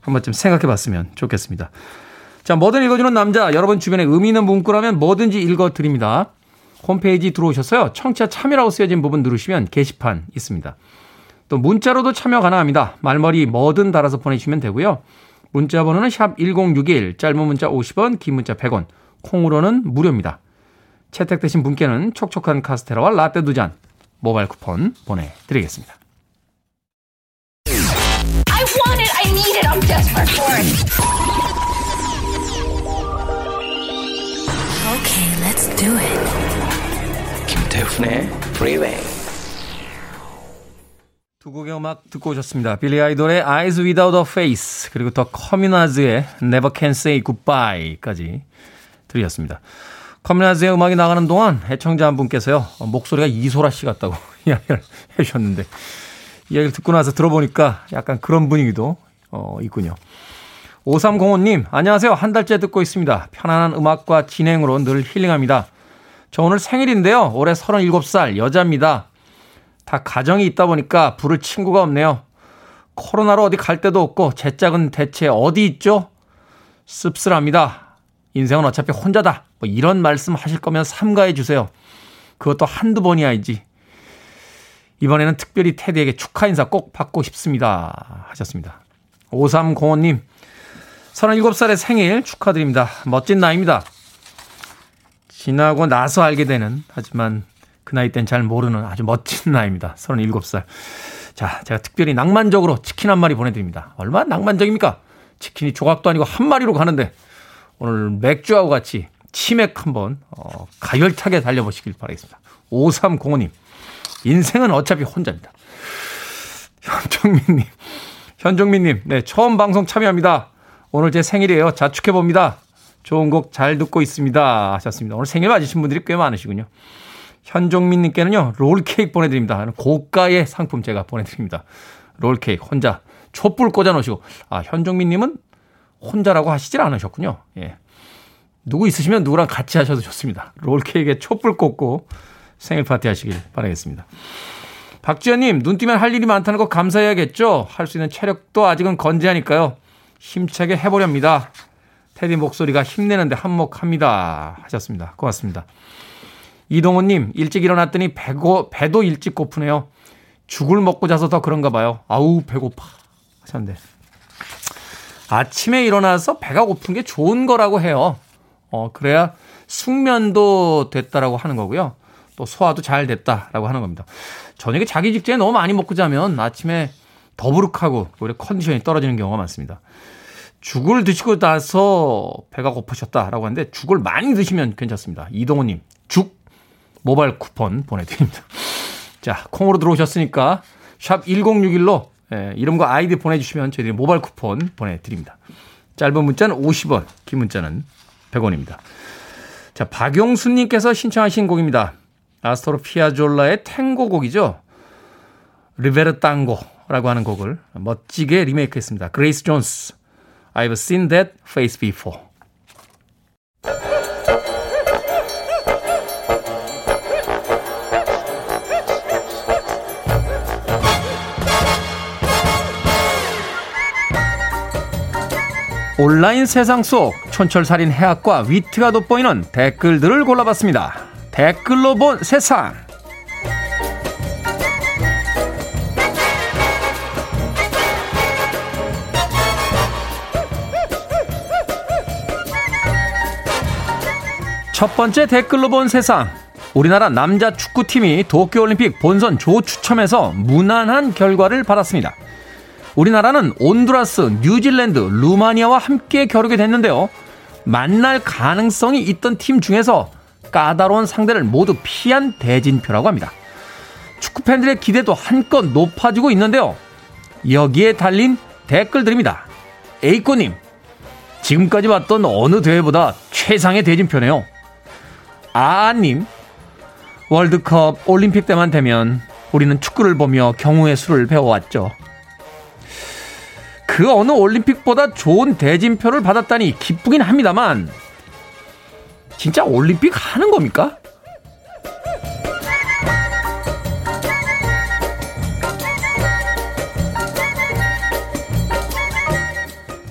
한 번쯤 생각해 봤으면 좋겠습니다. 자, 뭐든 읽어주는 남자. 여러분 주변에 의미 있는 문구라면 뭐든지 읽어드립니다. 홈페이지 들어오셨어요. 청취자 참여라고 쓰여진 부분 누르시면 게시판 있습니다. 또 문자로도 참여 가능합니다. 말머리 뭐든 달아서 보내주시면 되고요. 문자 번호는 샵 1061, 짧은 문자 50원, 긴 문자 100원, 콩으로는 무료입니다. 채택되신 분께는 촉촉한 카스테라와 라떼 두 잔 모바일 쿠폰 보내드리겠습니다. I want it. I need it. I'm desperate for it. Okay, let's do it. 김태훈의 Freeway. 두 곡의 음악 듣고 오셨습니다. 빌리 아이돌의 Eyes Without a Face 그리고 더 커뮤나즈의 Never Can Say Goodbye까지 들으셨습니다. 커뮤나즈의 음악이 나가는 동안 애청자 한 분께서요 목소리가 이소라 씨 같다고 이야기를 해주셨는데 이야기를 듣고 나서 들어보니까 약간 그런 분위기도 어, 있군요. 5305님, 안녕하세요. 한 달째 듣고 있습니다. 편안한 음악과 진행으로 늘 힐링합니다. 저 오늘 생일인데요. 올해 37살 여자입니다. 다 가정이 있다 보니까 부를 친구가 없네요. 코로나로 어디 갈 데도 없고 제 짝은 대체 어디 있죠? 씁쓸합니다. 인생은 어차피 혼자다. 뭐 이런 말씀 하실 거면 삼가해 주세요. 그것도 한두 번이 아니지. 이번에는 특별히 테디에게 축하 인사 꼭 받고 싶습니다. 하셨습니다. 5305님, 37살의 생일 축하드립니다. 멋진 나이입니다. 지나고 나서 알게 되는, 하지만 그 나이 땐 잘 모르는 아주 멋진 나이입니다. 37살. 자, 제가 특별히 낭만적으로 치킨 한 마리 보내드립니다. 얼마나 낭만적입니까? 치킨이 조각도 아니고 한 마리로 가는데, 오늘 맥주하고 같이 치맥 한번, 어, 가열차게 달려보시길 바라겠습니다. 5305님, 인생은 어차피 혼자입니다. 현정민님, 현정민님, 네, 처음 방송 참여합니다. 오늘 제 생일이에요. 자축해봅니다. 좋은 곡 잘 듣고 있습니다. 하셨습니다. 오늘 생일 맞으신 분들이 꽤 많으시군요. 현종민님께는요, 롤케이크 보내드립니다. 고가의 상품 제가 보내드립니다. 롤케이크, 혼자 촛불 꽂아놓으시고, 아, 현종민님은 혼자라고 하시질 않으셨군요. 예. 누구 있으시면 누구랑 같이 하셔도 좋습니다. 롤케이크에 촛불 꽂고 생일 파티 하시길 바라겠습니다. 박지현님, 눈 뜨면 할 일이 많다는 거 감사해야겠죠? 할 수 있는 체력도 아직은 건재하니까요. 힘차게 해보렵니다. 테디 목소리가 힘내는데 한몫합니다. 하셨습니다. 고맙습니다. 이동호님, 일찍 일어났더니 배고, 배도 일찍 고프네요. 죽을 먹고 자서 더 그런가 봐요. 아우, 배고파. 하셨는데. 아침에 일어나서 배가 고픈 게 좋은 거라고 해요. 어, 그래야 숙면도 됐다라고 하는 거고요. 또 소화도 잘 됐다라고 하는 겁니다. 저녁에 자기 직전에 너무 많이 먹고 자면 아침에 더부룩하고 오히려 컨디션이 떨어지는 경우가 많습니다. 죽을 드시고 나서 배가 고프셨다라고 하는데 죽을 많이 드시면 괜찮습니다. 이동호님, 죽 모바일 쿠폰 보내드립니다. 자, 콩으로 들어오셨으니까 샵 1061로 예, 이름과 아이디 보내주시면 저희들이 모바일 쿠폰 보내드립니다. 짧은 문자는 50원, 긴 문자는 100원입니다. 자, 박용수님께서 신청하신 곡입니다. 아스토르 피아졸라의 탱고 곡이죠. Libertango라고 하는 곡을 멋지게 리메이크했습니다. 그레이스 존스, I've seen that face before. 온라인 세상 속 촌철살인 해학과 위트가 돋보이는 댓글들을 골라봤습니다. 댓글로 본 세상. 첫 번째 댓글로 본 세상. 우리나라 남자 축구팀이 도쿄올림픽 본선 조 추첨에서 무난한 결과를 받았습니다. 우리나라는 온두라스, 뉴질랜드, 루마니아와 함께 겨루게 됐는데요. 만날 가능성이 있던 팀 중에서 까다로운 상대를 모두 피한 대진표라고 합니다. 축구 팬들의 기대도 한껏 높아지고 있는데요. 여기에 달린 댓글들입니다. 에이코님, 지금까지 봤던 어느 대회보다 최상의 대진표네요. 아님, 월드컵 올림픽 때만 되면 우리는 축구를 보며 경우의 수를 배워왔죠. 그 어느 올림픽보다 좋은 대진표를 받았다니 기쁘긴 합니다만, 진짜 올림픽 하는 겁니까?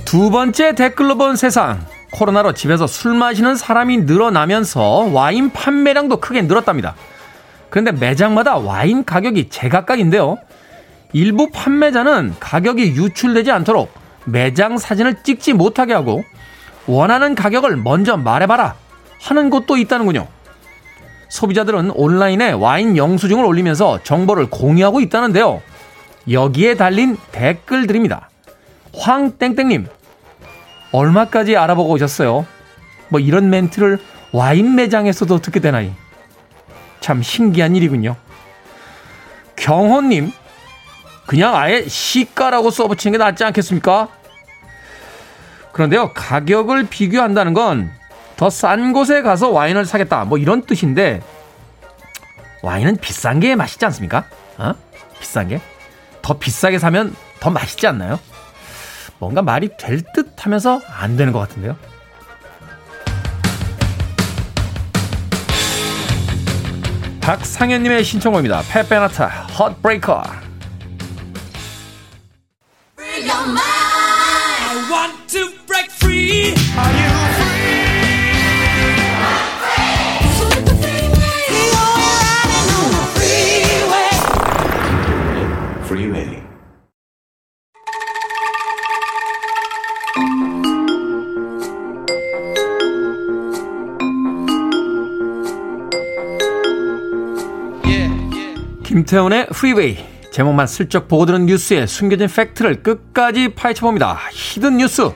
두 번째 댓글로 본 세상. 코로나로 집에서 술 마시는 사람이 늘어나면서 와인 판매량도 크게 늘었답니다. 그런데 매장마다 와인 가격이 제각각인데요. 일부 판매자는 가격이 유출되지 않도록 매장 사진을 찍지 못하게 하고 원하는 가격을 먼저 말해봐라 하는 곳도 있다는군요. 소비자들은 온라인에 와인 영수증을 올리면서 정보를 공유하고 있다는데요. 여기에 달린 댓글들입니다. 황땡땡님, 얼마까지 알아보고 오셨어요? 뭐 이런 멘트를 와인 매장에서도 듣게 되나이. 참 신기한 일이군요. 경호님, 그냥 아예 시가라고 써붙이는 게 낫지 않겠습니까? 그런데요, 가격을 비교한다는 건 더 싼 곳에 가서 와인을 사겠다. 뭐 이런 뜻인데, 와인은 비싼 게 맛있지 않습니까? 어? 비싼 게? 더 비싸게 사면 더 맛있지 않나요? 뭔가 말이 될 듯 하면서 안 되는 것 같은데요. 박상현님의 신청곡입니다. 페페나타, 헛브레이커. 김태훈의 Freeway 제목만 슬쩍 보고 드는 뉴스에 숨겨진 팩트를 끝까지 파헤쳐봅니다. hidden 뉴스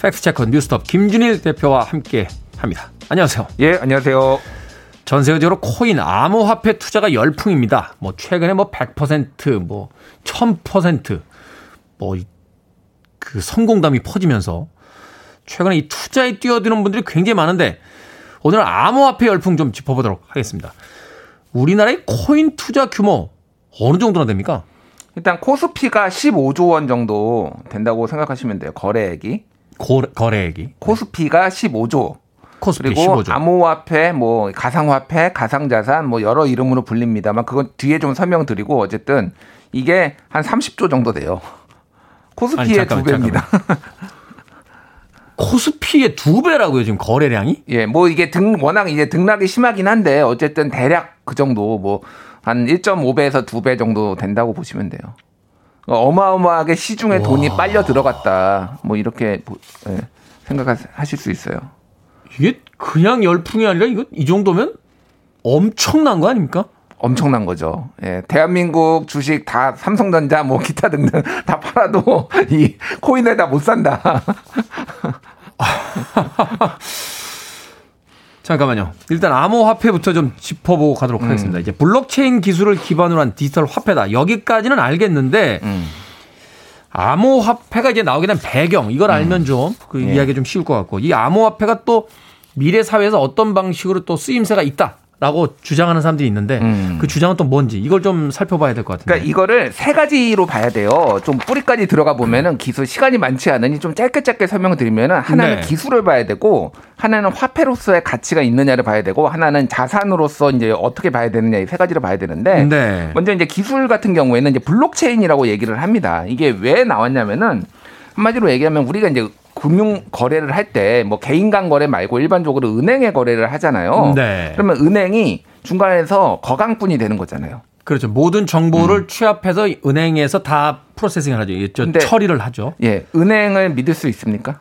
fact checker 뉴스톱 김준일 대표와 함께 합니다. 안녕하세요. 예, 안녕하세요. 전 세계적으로 코인 암호화폐 투자가 열풍입니다. 뭐 최근에 뭐 100%, 뭐 1000%, 뭐그 성공담이 퍼지면서 최근에 이 투자에 뛰어드는 분들이 굉장히 많은데 오늘 암호화폐 열풍 좀 짚어보도록 하겠습니다. 우리나라의 코인 투자 규모 어느 정도나 됩니까? 일단 코스피가 15조 원 정도 된다고 생각하시면 돼요. 거래액이. 고, 거래액이. 코스피가 15조. 코스피 그리고 15조. 암호화폐, 뭐 가상화폐, 가상자산 뭐 여러 이름으로 불립니다만 그건 뒤에 좀 설명드리고 어쨌든 이게 한 30조 정도 돼요. 코스피의 아니, 잠깐만, 두 배입니다. 코스피의 두 배라고요, 지금 거래량이? 예, 뭐 이게 등 워낙 이제 등락이 심하긴 한데 어쨌든 대략 그 정도 뭐 한 1.5배에서 2배 정도 된다고 보시면 돼요. 어마어마하게 시중에 돈이 빨려 들어갔다. 뭐 이렇게 보- 예, 생각하실 수 있어요. 이게 그냥 열풍이 아니라 이거 이 정도면 엄청난 거 아닙니까? 엄청난 거죠. 예, 대한민국 주식 다 삼성전자 뭐 기타 등등 다 팔아도 이 코인에 다 못 산다. 잠깐만요. 일단 암호화폐부터 좀 짚어보고 가도록 하겠습니다. 이제 블록체인 기술을 기반으로 한 디지털 화폐다. 여기까지는 알겠는데 암호화폐가 이제 나오게 된 배경 이걸 알면 좀그 이야기 좀 쉬울 것 같고 이 암호화폐가 또 미래 사회에서 어떤 방식으로 또 쓰임새가 있다 라고 주장하는 사람들이 있는데 음. 그 주장은 또 뭔지 이걸 좀 살펴봐야 될 것 같은데. 그러니까 이거를 세 가지로 봐야 돼요. 좀 뿌리까지 들어가 보면은 기술 시간이 많지 않으니 좀 짧게 짧게 설명드리면은 하나는 네. 기술을 봐야 되고 하나는 화폐로서의 가치가 있느냐를 봐야 되고 하나는 자산으로서 이제 어떻게 봐야 되느냐 이 세 가지를 봐야 되는데 네. 먼저 이제 기술 같은 경우에는 이제 블록체인이라고 얘기를 합니다. 이게 왜 나왔냐면은 한마디로 얘기하면 우리가 이제 금융 거래를 할 때 뭐 개인 간 거래 말고 일반적으로 은행에 거래를 하잖아요. 네. 그러면 은행이 중간에서 거강뿐이 되는 거잖아요. 그렇죠. 모든 정보를 취합해서 은행에서 다 프로세싱을 하죠. 예, 저 처리를 하죠. 예, 은행을 믿을 수 있습니까?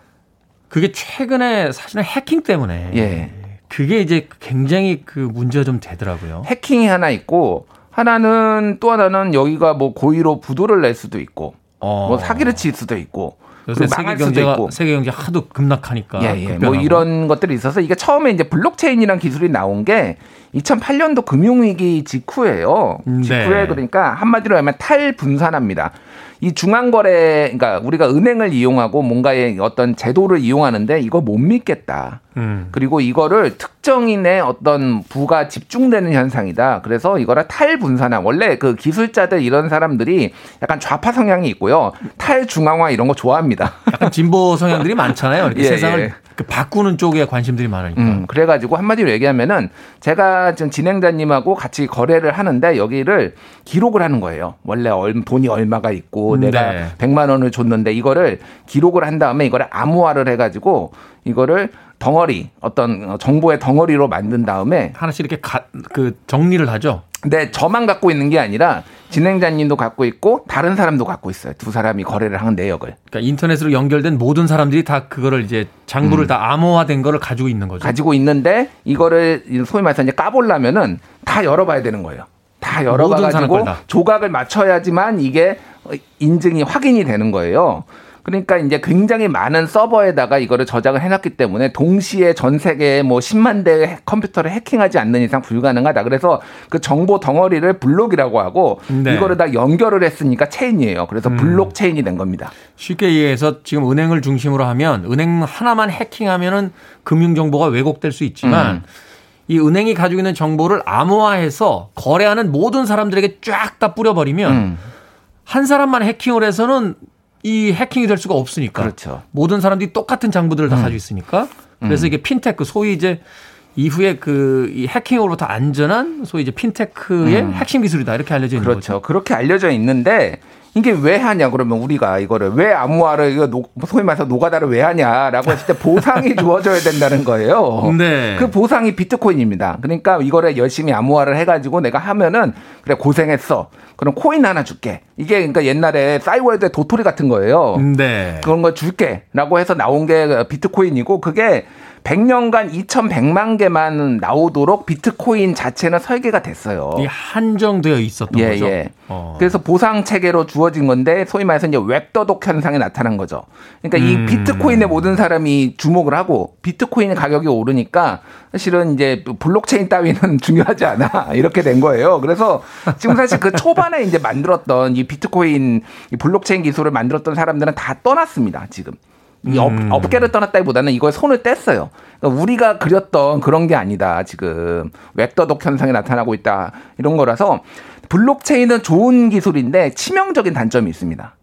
그게 최근에 사실은 해킹 때문에 예. 그게 이제 굉장히 그 문제가 좀 되더라고요. 해킹이 하나 있고 하나는 또 하나는 여기가 뭐 고의로 부도를 낼 수도 있고 어. 뭐 사기를 칠 수도 있고 요새 세계 경제가 있고 세계 경제 하도 급락하니까 예, 예. 뭐. 이런 것들이 있어서 이게 처음에 이제 블록체인이라는 기술이 나온 게 2008년도 금융위기 직후예요. 음, 직후에 네. 그러니까 한마디로 하면 탈분산합니다. 이 중앙거래, 그러니까 우리가 은행을 이용하고 뭔가의 어떤 제도를 이용하는데 이거 못 믿겠다. 음. 그리고 이거를 특정인의 어떤 부가 집중되는 현상이다. 그래서 이거를 탈분산화. 원래 그 기술자들 이런 사람들이 약간 좌파 성향이 있고요. 탈중앙화 이런 거 좋아합니다. 약간 진보 성향들이 많잖아요. 이렇게 예, 세상을 예. 그 바꾸는 쪽에 관심들이 많으니까. 음, 그래가지고 한마디로 얘기하면은 제가 지금 진행자님하고 같이 거래를 하는데 여기를 기록을 하는 거예요. 원래 얼- 돈이 얼마가 있고 네. 내가 100만 원을 줬는데 이거를 기록을 한 다음에 이거를 암호화를 해가지고 이거를 덩어리 어떤 정보의 덩어리로 만든 다음에 하나씩 이렇게 가, 그 정리를 하죠. 근데 저만 갖고 있는 게 아니라 진행자님도 갖고 있고 다른 사람도 갖고 있어요. 두 사람이 거래를 하는 내역을 그러니까 인터넷으로 연결된 모든 사람들이 다 그거를 이제 장부를 다 암호화된 거를 가지고 있는 거죠. 음. 가지고 있는데 이거를 소위 말해서 이제 까보려면은 다 열어봐야 되는 거예요. 다 다. 조각을 맞춰야지만 이게 인증이 확인이 되는 거예요. 그러니까 이제 굉장히 많은 서버에다가 이거를 저장을 해놨기 때문에 동시에 전 세계에 뭐 10만 대의 컴퓨터를 해킹하지 않는 이상 불가능하다. 그래서 그 정보 덩어리를 블록이라고 하고 네. 음. 이거를 다 연결을 했으니까 체인이에요. 그래서 블록 체인이 된 겁니다. 쉽게 얘기해서 지금 은행을 중심으로 하면 은행 하나만 해킹하면은 금융 정보가 왜곡될 수 있지만 음. 이 은행이 가지고 있는 정보를 암호화해서 거래하는 모든 사람들에게 쫙 다 뿌려버리면 음. 한 사람만 해킹을 해서는 이 해킹이 될 수가 없으니까 그렇죠. 음. 모든 사람들이 똑같은 장부들을 다 가지고 있으니까 그래서 이게 핀테크 소위 이제 이후에 그 이 해킹으로부터 안전한 소위 이제 핀테크의 핵심 기술이다 이렇게 알려져 있는 음. 그렇죠. 거죠. 그렇게 알려져 있는데 이게 왜 하냐 그러면 우리가 이거를 왜 암호화를 이거 노- 소위 말해서 노가다를 왜 하냐라고 했을 때 보상이 주어져야 된다는 거예요. 네. 그 보상이 비트코인입니다. 그러니까 이거를 열심히 암호화를 해가지고 내가 하면은 그래 고생했어. 그럼 코인 하나 줄게. 이게 그러니까 옛날에 싸이월드의 도토리 같은 거예요. 네. 그런 거 줄게라고 해서 나온 게 비트코인이고 그게 100년간 2,100만 개만 나오도록 비트코인 자체는 설계가 됐어요. 이 한정되어 있었던 예, 거죠. 예. 어. 그래서 보상 체계로 주어진 건데 소위 말해서 이제 wag the dog 현상이 나타난 거죠. 그러니까 이 음. 비트코인에 모든 사람이 주목을 하고 비트코인 가격이 오르니까 사실은 이제 블록체인 따위는 중요하지 않아 이렇게 된 거예요. 그래서 지금 사실 그 초반에 이제 만들었던 이 비트코인 이 블록체인 기술을 만들었던 사람들은 다 떠났습니다. 지금. 이 업, 음. 업계를 떠났다기보다는 이거에 손을 뗐어요. 그러니까 우리가 그렸던 그런 게 아니다. 지금 wag the dog 현상이 나타나고 있다. 이런 거라서 블록체인은 좋은 기술인데 치명적인 단점이 있습니다.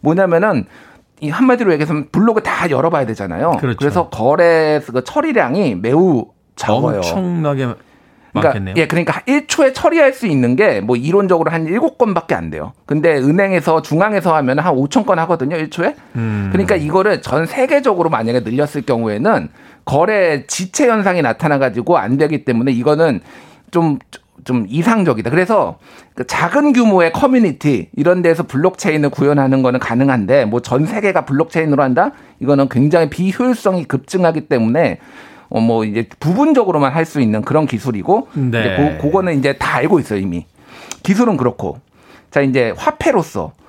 뭐냐면은 이 한마디로 얘기해서 블록을 다 열어봐야 되잖아요. 그렇죠. 그래서 거래 그 처리량이 매우 적어요. 엄청나게 그러니까 많겠네요. 예, 그러니까 1초에 처리할 수 있는 게 뭐 이론적으로 한 7건밖에 안 돼요. 근데 은행에서 중앙에서 하면 한 5천 건 하거든요, 1초에. 음. 그러니까 이거를 전 세계적으로 만약에 늘렸을 경우에는 거래 지체 현상이 나타나 가지고 안 되기 때문에 이거는 좀좀 이상적이다. 그래서 그 작은 규모의 커뮤니티 이런 데서 블록체인을 구현하는 거는 가능한데 뭐 전 세계가 블록체인으로 한다? 이거는 굉장히 비효율성이 급증하기 때문에 어 뭐 이제 부분적으로만 할 수 있는 그런 기술이고 네. 이제 그, 그거는 이제 다 알고 있어요 이미 기술은 그렇고 자 이제 화폐로서 자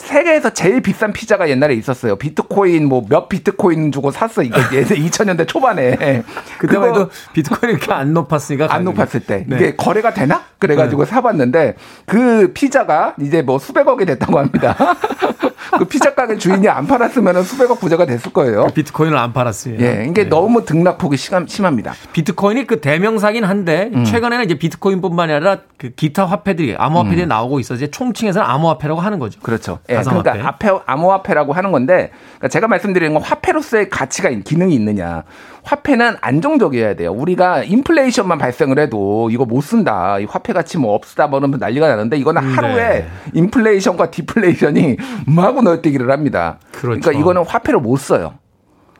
세계에서 제일 비싼 피자가 옛날에 있었어요 비트코인 뭐 몇 비트코인 주고 샀어 이게 2000년대 초반에 그때만 해도 비트코인이 이렇게 안 높았으니까 안 가격이. 높았을 때 네. 이게 거래가 되나 그래 가지고 사봤는데 그 피자가 이제 뭐 수백억이 됐다고 합니다 그 피자 가게 주인이 안 팔았으면 수백억 부자가 됐을 거예요 비트코인을 안 팔았어요. 예 이게 네. 너무 등락폭이 심함, 심합니다 비트코인이 그 대명사긴 한데 음. 최근에는 이제 비트코인뿐만이 아니라 그 기타 화폐들이 암호화폐들이 나오고 있어 이제 총칭해서는 암호화폐라고 하는 거죠. 음. 그렇죠. 예. 그러니까 앞에 암호화폐라고 하는 건데 그러니까 제가 말씀드리는 건 화폐로서의 가치가 있- 기능이 있느냐. 화폐는 안정적이어야 돼요. 우리가 인플레이션만 발생을 해도 이거 못 쓴다. 이 화폐 가치 뭐 없다 뭐 이러면 난리가 나는데 이거는 음, 하루에 네. 인플레이션과 디플레이션이 마구 널뛰기를 합니다. 그렇죠. 그러니까 이거는 화폐를 못 써요.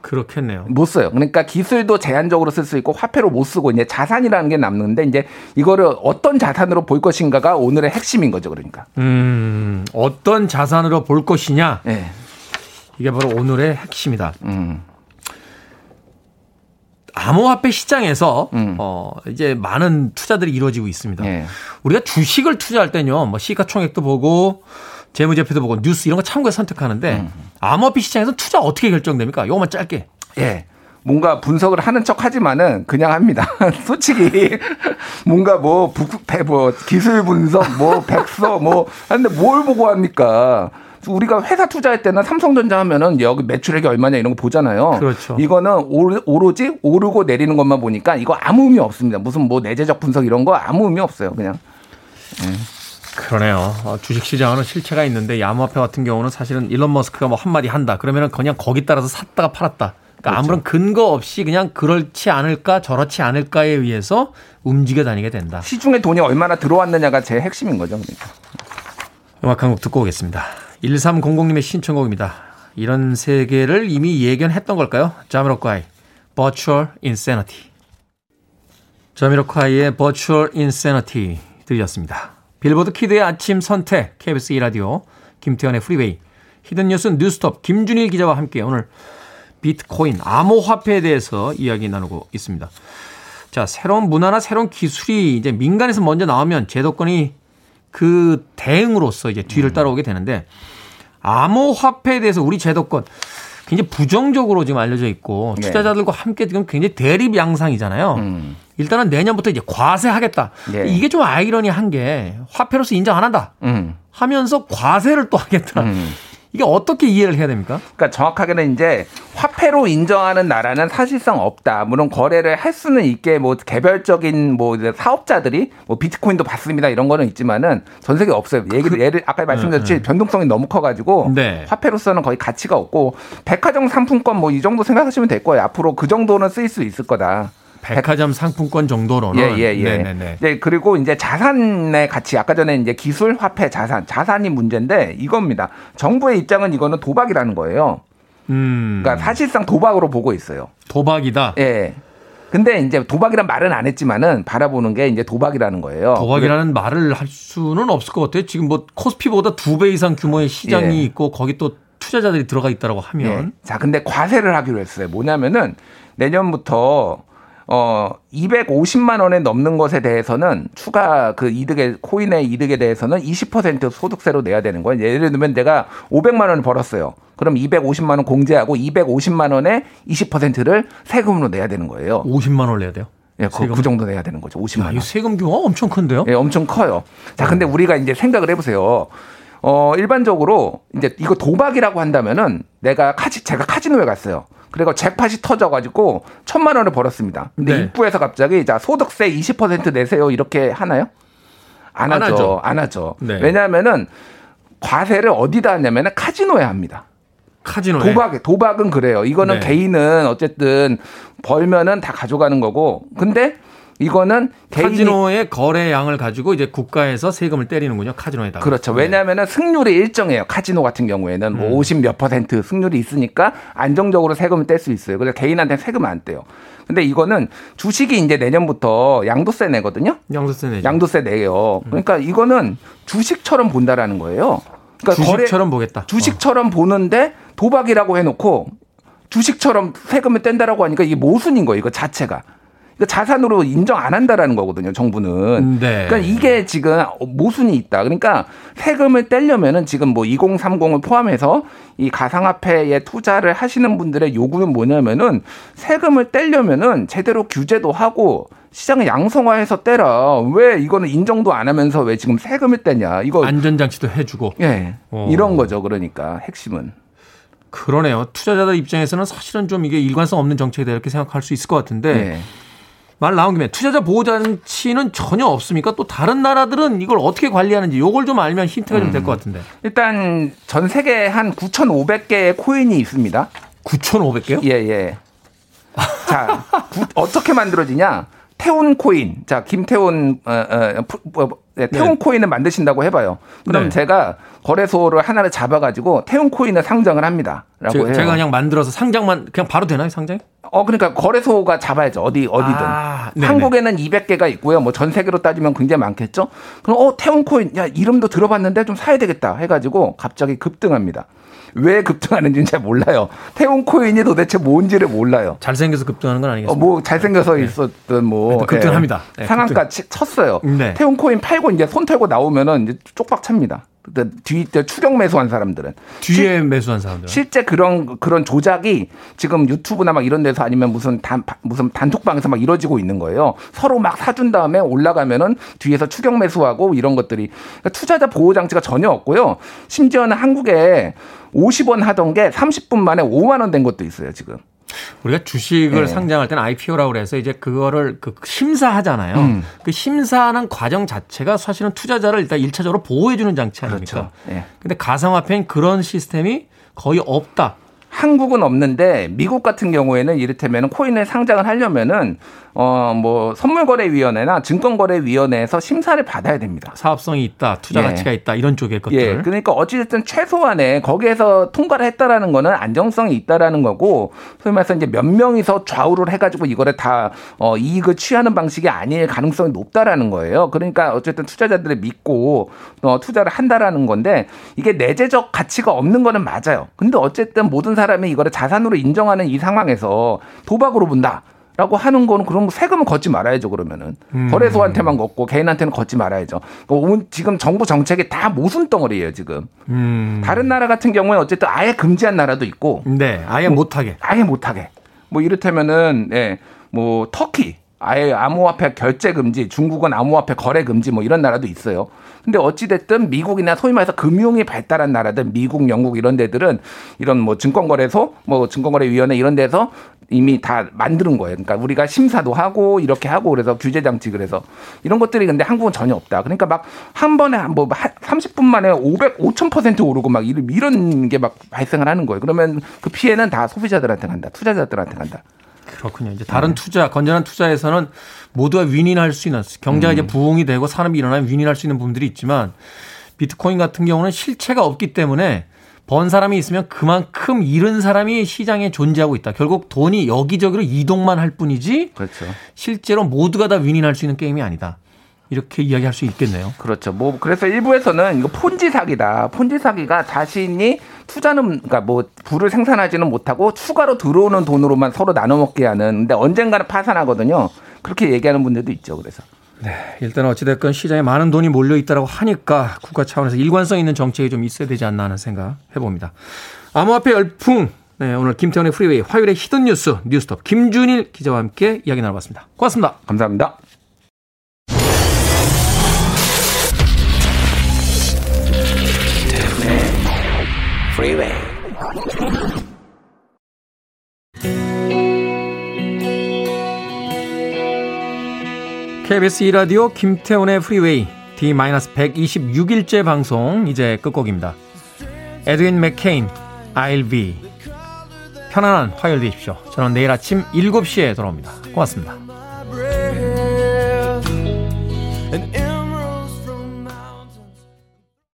그렇겠네요. 못 써요. 그러니까 기술도 제한적으로 쓸 수 있고 화폐로 못 쓰고 이제 자산이라는 게 남는데 이제 이거를 어떤 자산으로 볼 것인가가 오늘의 핵심인 거죠. 그러니까. 음, 어떤 자산으로 볼 것이냐 예. 이게 바로 오늘의 핵심이다. 음. 암호화폐 시장에서 음. 어 이제 많은 투자들이 이루어지고 있습니다. 예. 우리가 주식을 투자할 때는요, 뭐 시가총액도 보고 재무제표도 보고 뉴스 이런 거 참고해 선택하는데 음. 암호화폐 시장에서 투자 어떻게 결정됩니까? 요것만 짧게. 예. 뭔가 분석을 하는 척 하지만은 그냥 합니다. 솔직히 뭔가 뭐, 부, 배, 뭐 기술 분석 뭐 백서 뭐 하는데 뭘 보고 합니까? 우리가 회사 투자할 때는 삼성전자 하면은 여기 매출액이 얼마냐 이런 거 보잖아요. 그렇죠. 이거는 오로지 오르고 내리는 것만 보니까 이거 아무 의미 없습니다. 무슨 뭐 내재적 분석 이런 거 아무 의미 없어요. 그냥. 그러네요. 어, 주식 시장은 실체가 있는데 이 암호화폐 같은 경우는 사실은 일론 머스크가 뭐 한마디 한다. 그러면은 그냥 거기 따라서 샀다가 팔았다. 그러니까 아무런 근거 없이 그냥 그렇지 않을까 저렇지 않을까에 의해서 움직여 다니게 된다. 시중에 돈이 얼마나 들어왔느냐가 제 핵심인 거죠. 그러니까. 음악 한 곡 듣고 오겠습니다. 1300님의 신청곡입니다. 이런 세계를 이미 예견했던 걸까요? 자미로콰이, Virtual Insanity. 자미로콰이의 Virtual Insanity 들으셨습니다. 빌보드 키드의 아침 선택, KBS 2라디오, 김태훈의 프리웨이, 히든뉴스 뉴스톱, 김준일 기자와 함께 오늘 비트코인, 암호화폐에 대해서 이야기 나누고 있습니다. 자, 새로운 문화나 새로운 기술이 이제 민간에서 먼저 나오면 제도권이 그 대응으로서 이제 뒤를 따라오게 되는데 암호화폐에 대해서 우리 제도권 굉장히 부정적으로 지금 알려져 있고 네. 투자자들과 함께 지금 굉장히 대립 양상이잖아요. 음. 일단은 내년부터 이제 과세하겠다. 네. 이게 좀 아이러니한 게 화폐로서 인정 안 한다. 음. 하면서 과세를 또 하겠다. 음. 이게 어떻게 이해를 해야 됩니까? 그러니까 정확하게는 이제 화폐로 인정하는 나라는 사실상 없다. 물론 거래를 할 수는 있게 뭐 개별적인 뭐 이제 사업자들이 뭐 비트코인도 받습니다 이런 거는 있지만은 전 세계 없어요. 얘기를 예를 아까 말씀드렸지 변동성이 너무 커가지고 네. 화폐로서는 거의 가치가 없고 백화점 상품권 뭐 이 정도 생각하시면 될 거예요. 앞으로 그 정도는 쓰일 수 있을 거다. 백화점 상품권 정도로는 예, 예, 예. 네네네. 네, 그리고 이제 자산의 가치, 아까 전에 이제 기술, 화폐, 자산, 자산이 문제인데 이겁니다. 정부의 입장은 이거는 도박이라는 거예요. 음, 그러니까 사실상 도박으로 보고 있어요. 도박이다. 예. 근데 이제 도박이란 말은 안 했지만은 바라보는 게 이제 도박이라는 거예요. 도박이라는 말을 할 수는 없을 것 같아요. 지금 뭐 코스피보다 두 배 이상 규모의 시장이 예. 있고 거기 또 투자자들이 들어가 있다라고 예. 하면 자, 근데 과세를 하기로 했어요. 뭐냐면은 내년부터 어 250만 원에 넘는 것에 대해서는 추가 그 이득의 코인의 이득에 대해서는 20% 소득세로 내야 되는 거예요. 예를 들면 내가 500만 원을 벌었어요. 그럼 250만 원 공제하고 250만 원에 20%를 세금으로 내야 되는 거예요. 50만 원을 내야 돼요. 예, 그? 그 정도 내야 되는 거죠. 50만 야, 원. 이 세금 규모가 엄청 큰데요? 예, 엄청 커요. 자, 근데 우리가 이제 생각을 해보세요. 어, 일반적으로 이제 이거 도박이라고 한다면은 내가 카지, 제가 카지노에 갔어요. 그리고 잭팟이 터져가지고 천만 원을 벌었습니다. 근데 네. 입구에서 갑자기 자, 소득세 20% 내세요. 이렇게 하나요? 안 안 하죠. 하죠. 안 하죠. 네. 왜냐하면은 과세를 어디다 하냐면은 카지노에 합니다. 카지노에 도박, 도박은 그래요. 이거는 네. 개인은 어쨌든 벌면은 다 가져가는 거고. 근데 이거는 카지노의 거래량을 가지고 이제 국가에서 세금을 때리는군요. 카지노에다가. 그렇죠. 네. 왜냐하면 승률이 일정해요. 카지노 같은 경우에는 뭐 50몇 퍼센트 승률이 있으니까 안정적으로 세금을 뗄 수 있어요. 그래서 개인한테 세금 안 떼요. 근데 이거는 주식이 이제 내년부터 양도세 내거든요. 양도세 내죠. 양도세 내요. 그러니까 이거는 주식처럼 본다라는 거예요. 그러니까 주식처럼 거래- 보겠다. 어. 주식처럼 보는데 도박이라고 해놓고 주식처럼 세금을 뗀다라고 하니까 이게 모순인 거예요. 이거 자체가. 이거 자산으로 인정 안 한다라는 거거든요. 정부는. 네. 그러니까 이게 지금 모순이 있다. 그러니까 세금을 떼려면은 지금 뭐 2030을 포함해서 이 가상화폐에 투자를 하시는 분들의 요구는 뭐냐면은 세금을 떼려면은 제대로 규제도 하고 시장을 양성화해서 떼라. 왜 이거는 인정도 안 하면서 왜 지금 세금을 떼냐. 이거 안전장치도 해주고. 예. 어. 이런 거죠. 그러니까 핵심은. 그러네요. 투자자들 입장에서는 사실은 좀 이게 일관성 없는 정책이다 이렇게 생각할 수 있을 것 같은데 예. 말 나온 김에 투자자 보호 장치는 전혀 없습니까? 또 다른 나라들은 이걸 어떻게 관리하는지 요걸 좀 알면 힌트가 좀될 것 같은데. 일단 전 세계에 한 9,500개의 코인이 있습니다. 9,500개요? 예, 예. 자, 구- 어떻게 만들어지냐? 태운 코인. 자, 김태훈, 어, 어, 푸- 뭐, 네, 태운 네. 코인을 만드신다고 해봐요. 그럼 네. 제가 거래소를 하나를 잡아가지고 태운 코인을 상장을 합니다. 라고 제가, 해요. 제가 그냥 만들어서 상장만 그냥 바로 되나요 상장이? 어, 그러니까 거래소가 잡아야죠. 어디, 어디든. 아. 한국에는 200개가 있고요. 뭐 전 세계로 따지면 굉장히 많겠죠. 그럼, 어, 태운 코인, 야, 이름도 들어봤는데 좀 사야 되겠다. 해가지고 갑자기 급등합니다. 왜 급등하는지는 잘 몰라요. 태운 코인이 도대체 뭔지를 몰라요. 잘생겨서 급등하는 건 어, 아니겠습니까? 뭐 잘생겨서 있었던 뭐 급등합니다. 예, 네, 상한가 치- 쳤어요. 네. 태운 코인 팔고 이제 손 털고 나오면은 이제 쪽박 찹니다. 그때 뒤때 추격 매수한 사람들은 뒤에 매수한 사람들. 실제 그런 그런 조작이 지금 유튜브나 막 이런 데서 아니면 무슨 단 무슨 단톡방에서 막 이루어지고 있는 거예요. 서로 막 사준 다음에 올라가면은 뒤에서 추격 매수하고 이런 것들이 그러니까 투자자 보호 장치가 전혀 없고요. 심지어는 한국에 50원 하던 게 30분 만에 5만 원 된 것도 있어요, 지금. 우리가 주식을 네. 상장할 때는 IPO라고 그래서 이제 그거를 그 심사하잖아요. 음. 그 심사하는 과정 자체가 사실은 투자자를 일단 1차적으로 보호해 주는 장치 아닙니까? 그렇죠. 예. 근데 가상화폐는 그런 시스템이 거의 없다. 한국은 없는데 미국 같은 경우에는 이를테면 코인을 상장을 하려면은 어 뭐 선물거래위원회나 증권거래위원회에서 심사를 받아야 됩니다. 사업성이 있다, 투자 예. 가치가 있다 이런 쪽의 것들. 예, 그러니까 어찌됐든 최소한의 거기에서 통과를 했다라는 거는 안정성이 있다라는 거고 소위 말해서 이제 몇 명이서 좌우를 해가지고 이거를 다 어, 이익을 취하는 방식이 아닐 가능성이 높다라는 거예요. 그러니까 어쨌든 투자자들을 믿고 어, 투자를 한다라는 건데 이게 내재적 가치가 없는 거는 맞아요. 근데 어쨌든 모든 사람이 이거를 자산으로 인정하는 이 상황에서 도박으로 본다. 라고 하는 거는 그런 거 세금은 걷지 말아야죠 그러면은 거래소한테만 걷고 개인한테는 걷지 말아야죠. 그러니까 온- 지금 정부 정책이 다 모순 덩어리예요 지금. 음. 다른 나라 같은 경우에 어쨌든 아예 금지한 나라도 있고 네, 아예 못하게. 아예 못하게. 뭐 이를테면은 예, 뭐 터키 아예 암호화폐 결제 금지, 중국은 암호화폐 거래 금지 뭐 이런 나라도 있어요. 근데 어찌 됐든 미국이나 소위 말해서 금융이 발달한 나라들, 미국, 영국 이런 데들은 이런 뭐 증권거래소, 뭐 증권거래위원회 이런 데서 이미 다 만드는 거예요. 그러니까 우리가 심사도 하고 이렇게 하고 그래서 규제 장치 그래서 이런 것들이 근데 한국은 전혀 없다. 그러니까 막 한 번에 뭐 30분 만에 500, 5000% 오르고 막 이런 게 막 발생을 하는 거예요. 그러면 그 피해는 다 소비자들한테 간다. 투자자들한테 간다. 그렇군요. 이제 네. 다른 투자, 건전한 투자에서는 모두가 윈윈할 수 있는 경제가 음. 이제 부흥이 되고 산업이 일어나면 윈윈할 수 있는 부분들이 있지만 비트코인 같은 경우는 실체가 없기 때문에 번 사람이 있으면 그만큼 잃은 사람이 시장에 존재하고 있다. 결국 돈이 여기저기로 이동만 할 뿐이지 그렇죠. 실제로 모두가 다 윈윈할 수 있는 게임이 아니다. 이렇게 이야기할 수 있겠네요. 그렇죠. 뭐 그래서 일부에서는 이거 폰지 사기다. 폰지 사기가 자신이 투자는 그러니까 뭐 부를 생산하지는 못하고 추가로 들어오는 돈으로만 서로 나눠 먹게 하는. 근데 언젠가는 파산하거든요. 그렇게 얘기하는 분들도 있죠. 그래서 일단 어찌됐건 시장에 많은 돈이 몰려 있다라고 하니까 국가 차원에서 일관성 있는 정책이 좀 있어야 되지 않나 하는 생각 해봅니다. 암호화폐 열풍. 네, 오늘 김태훈의 프리웨이 화요일의 히든 뉴스 뉴스톱 김준일 기자와 함께 이야기 나눠봤습니다. 고맙습니다. 감사합니다. freeway. KBS 2라디오 김태훈의 프리웨이 D-126일째 방송 이제 끝곡입니다. 에드윈 맥케인, I'll be. 편안한 화요일 되십시오. 저는 내일 아침 7시에 돌아옵니다. 고맙습니다.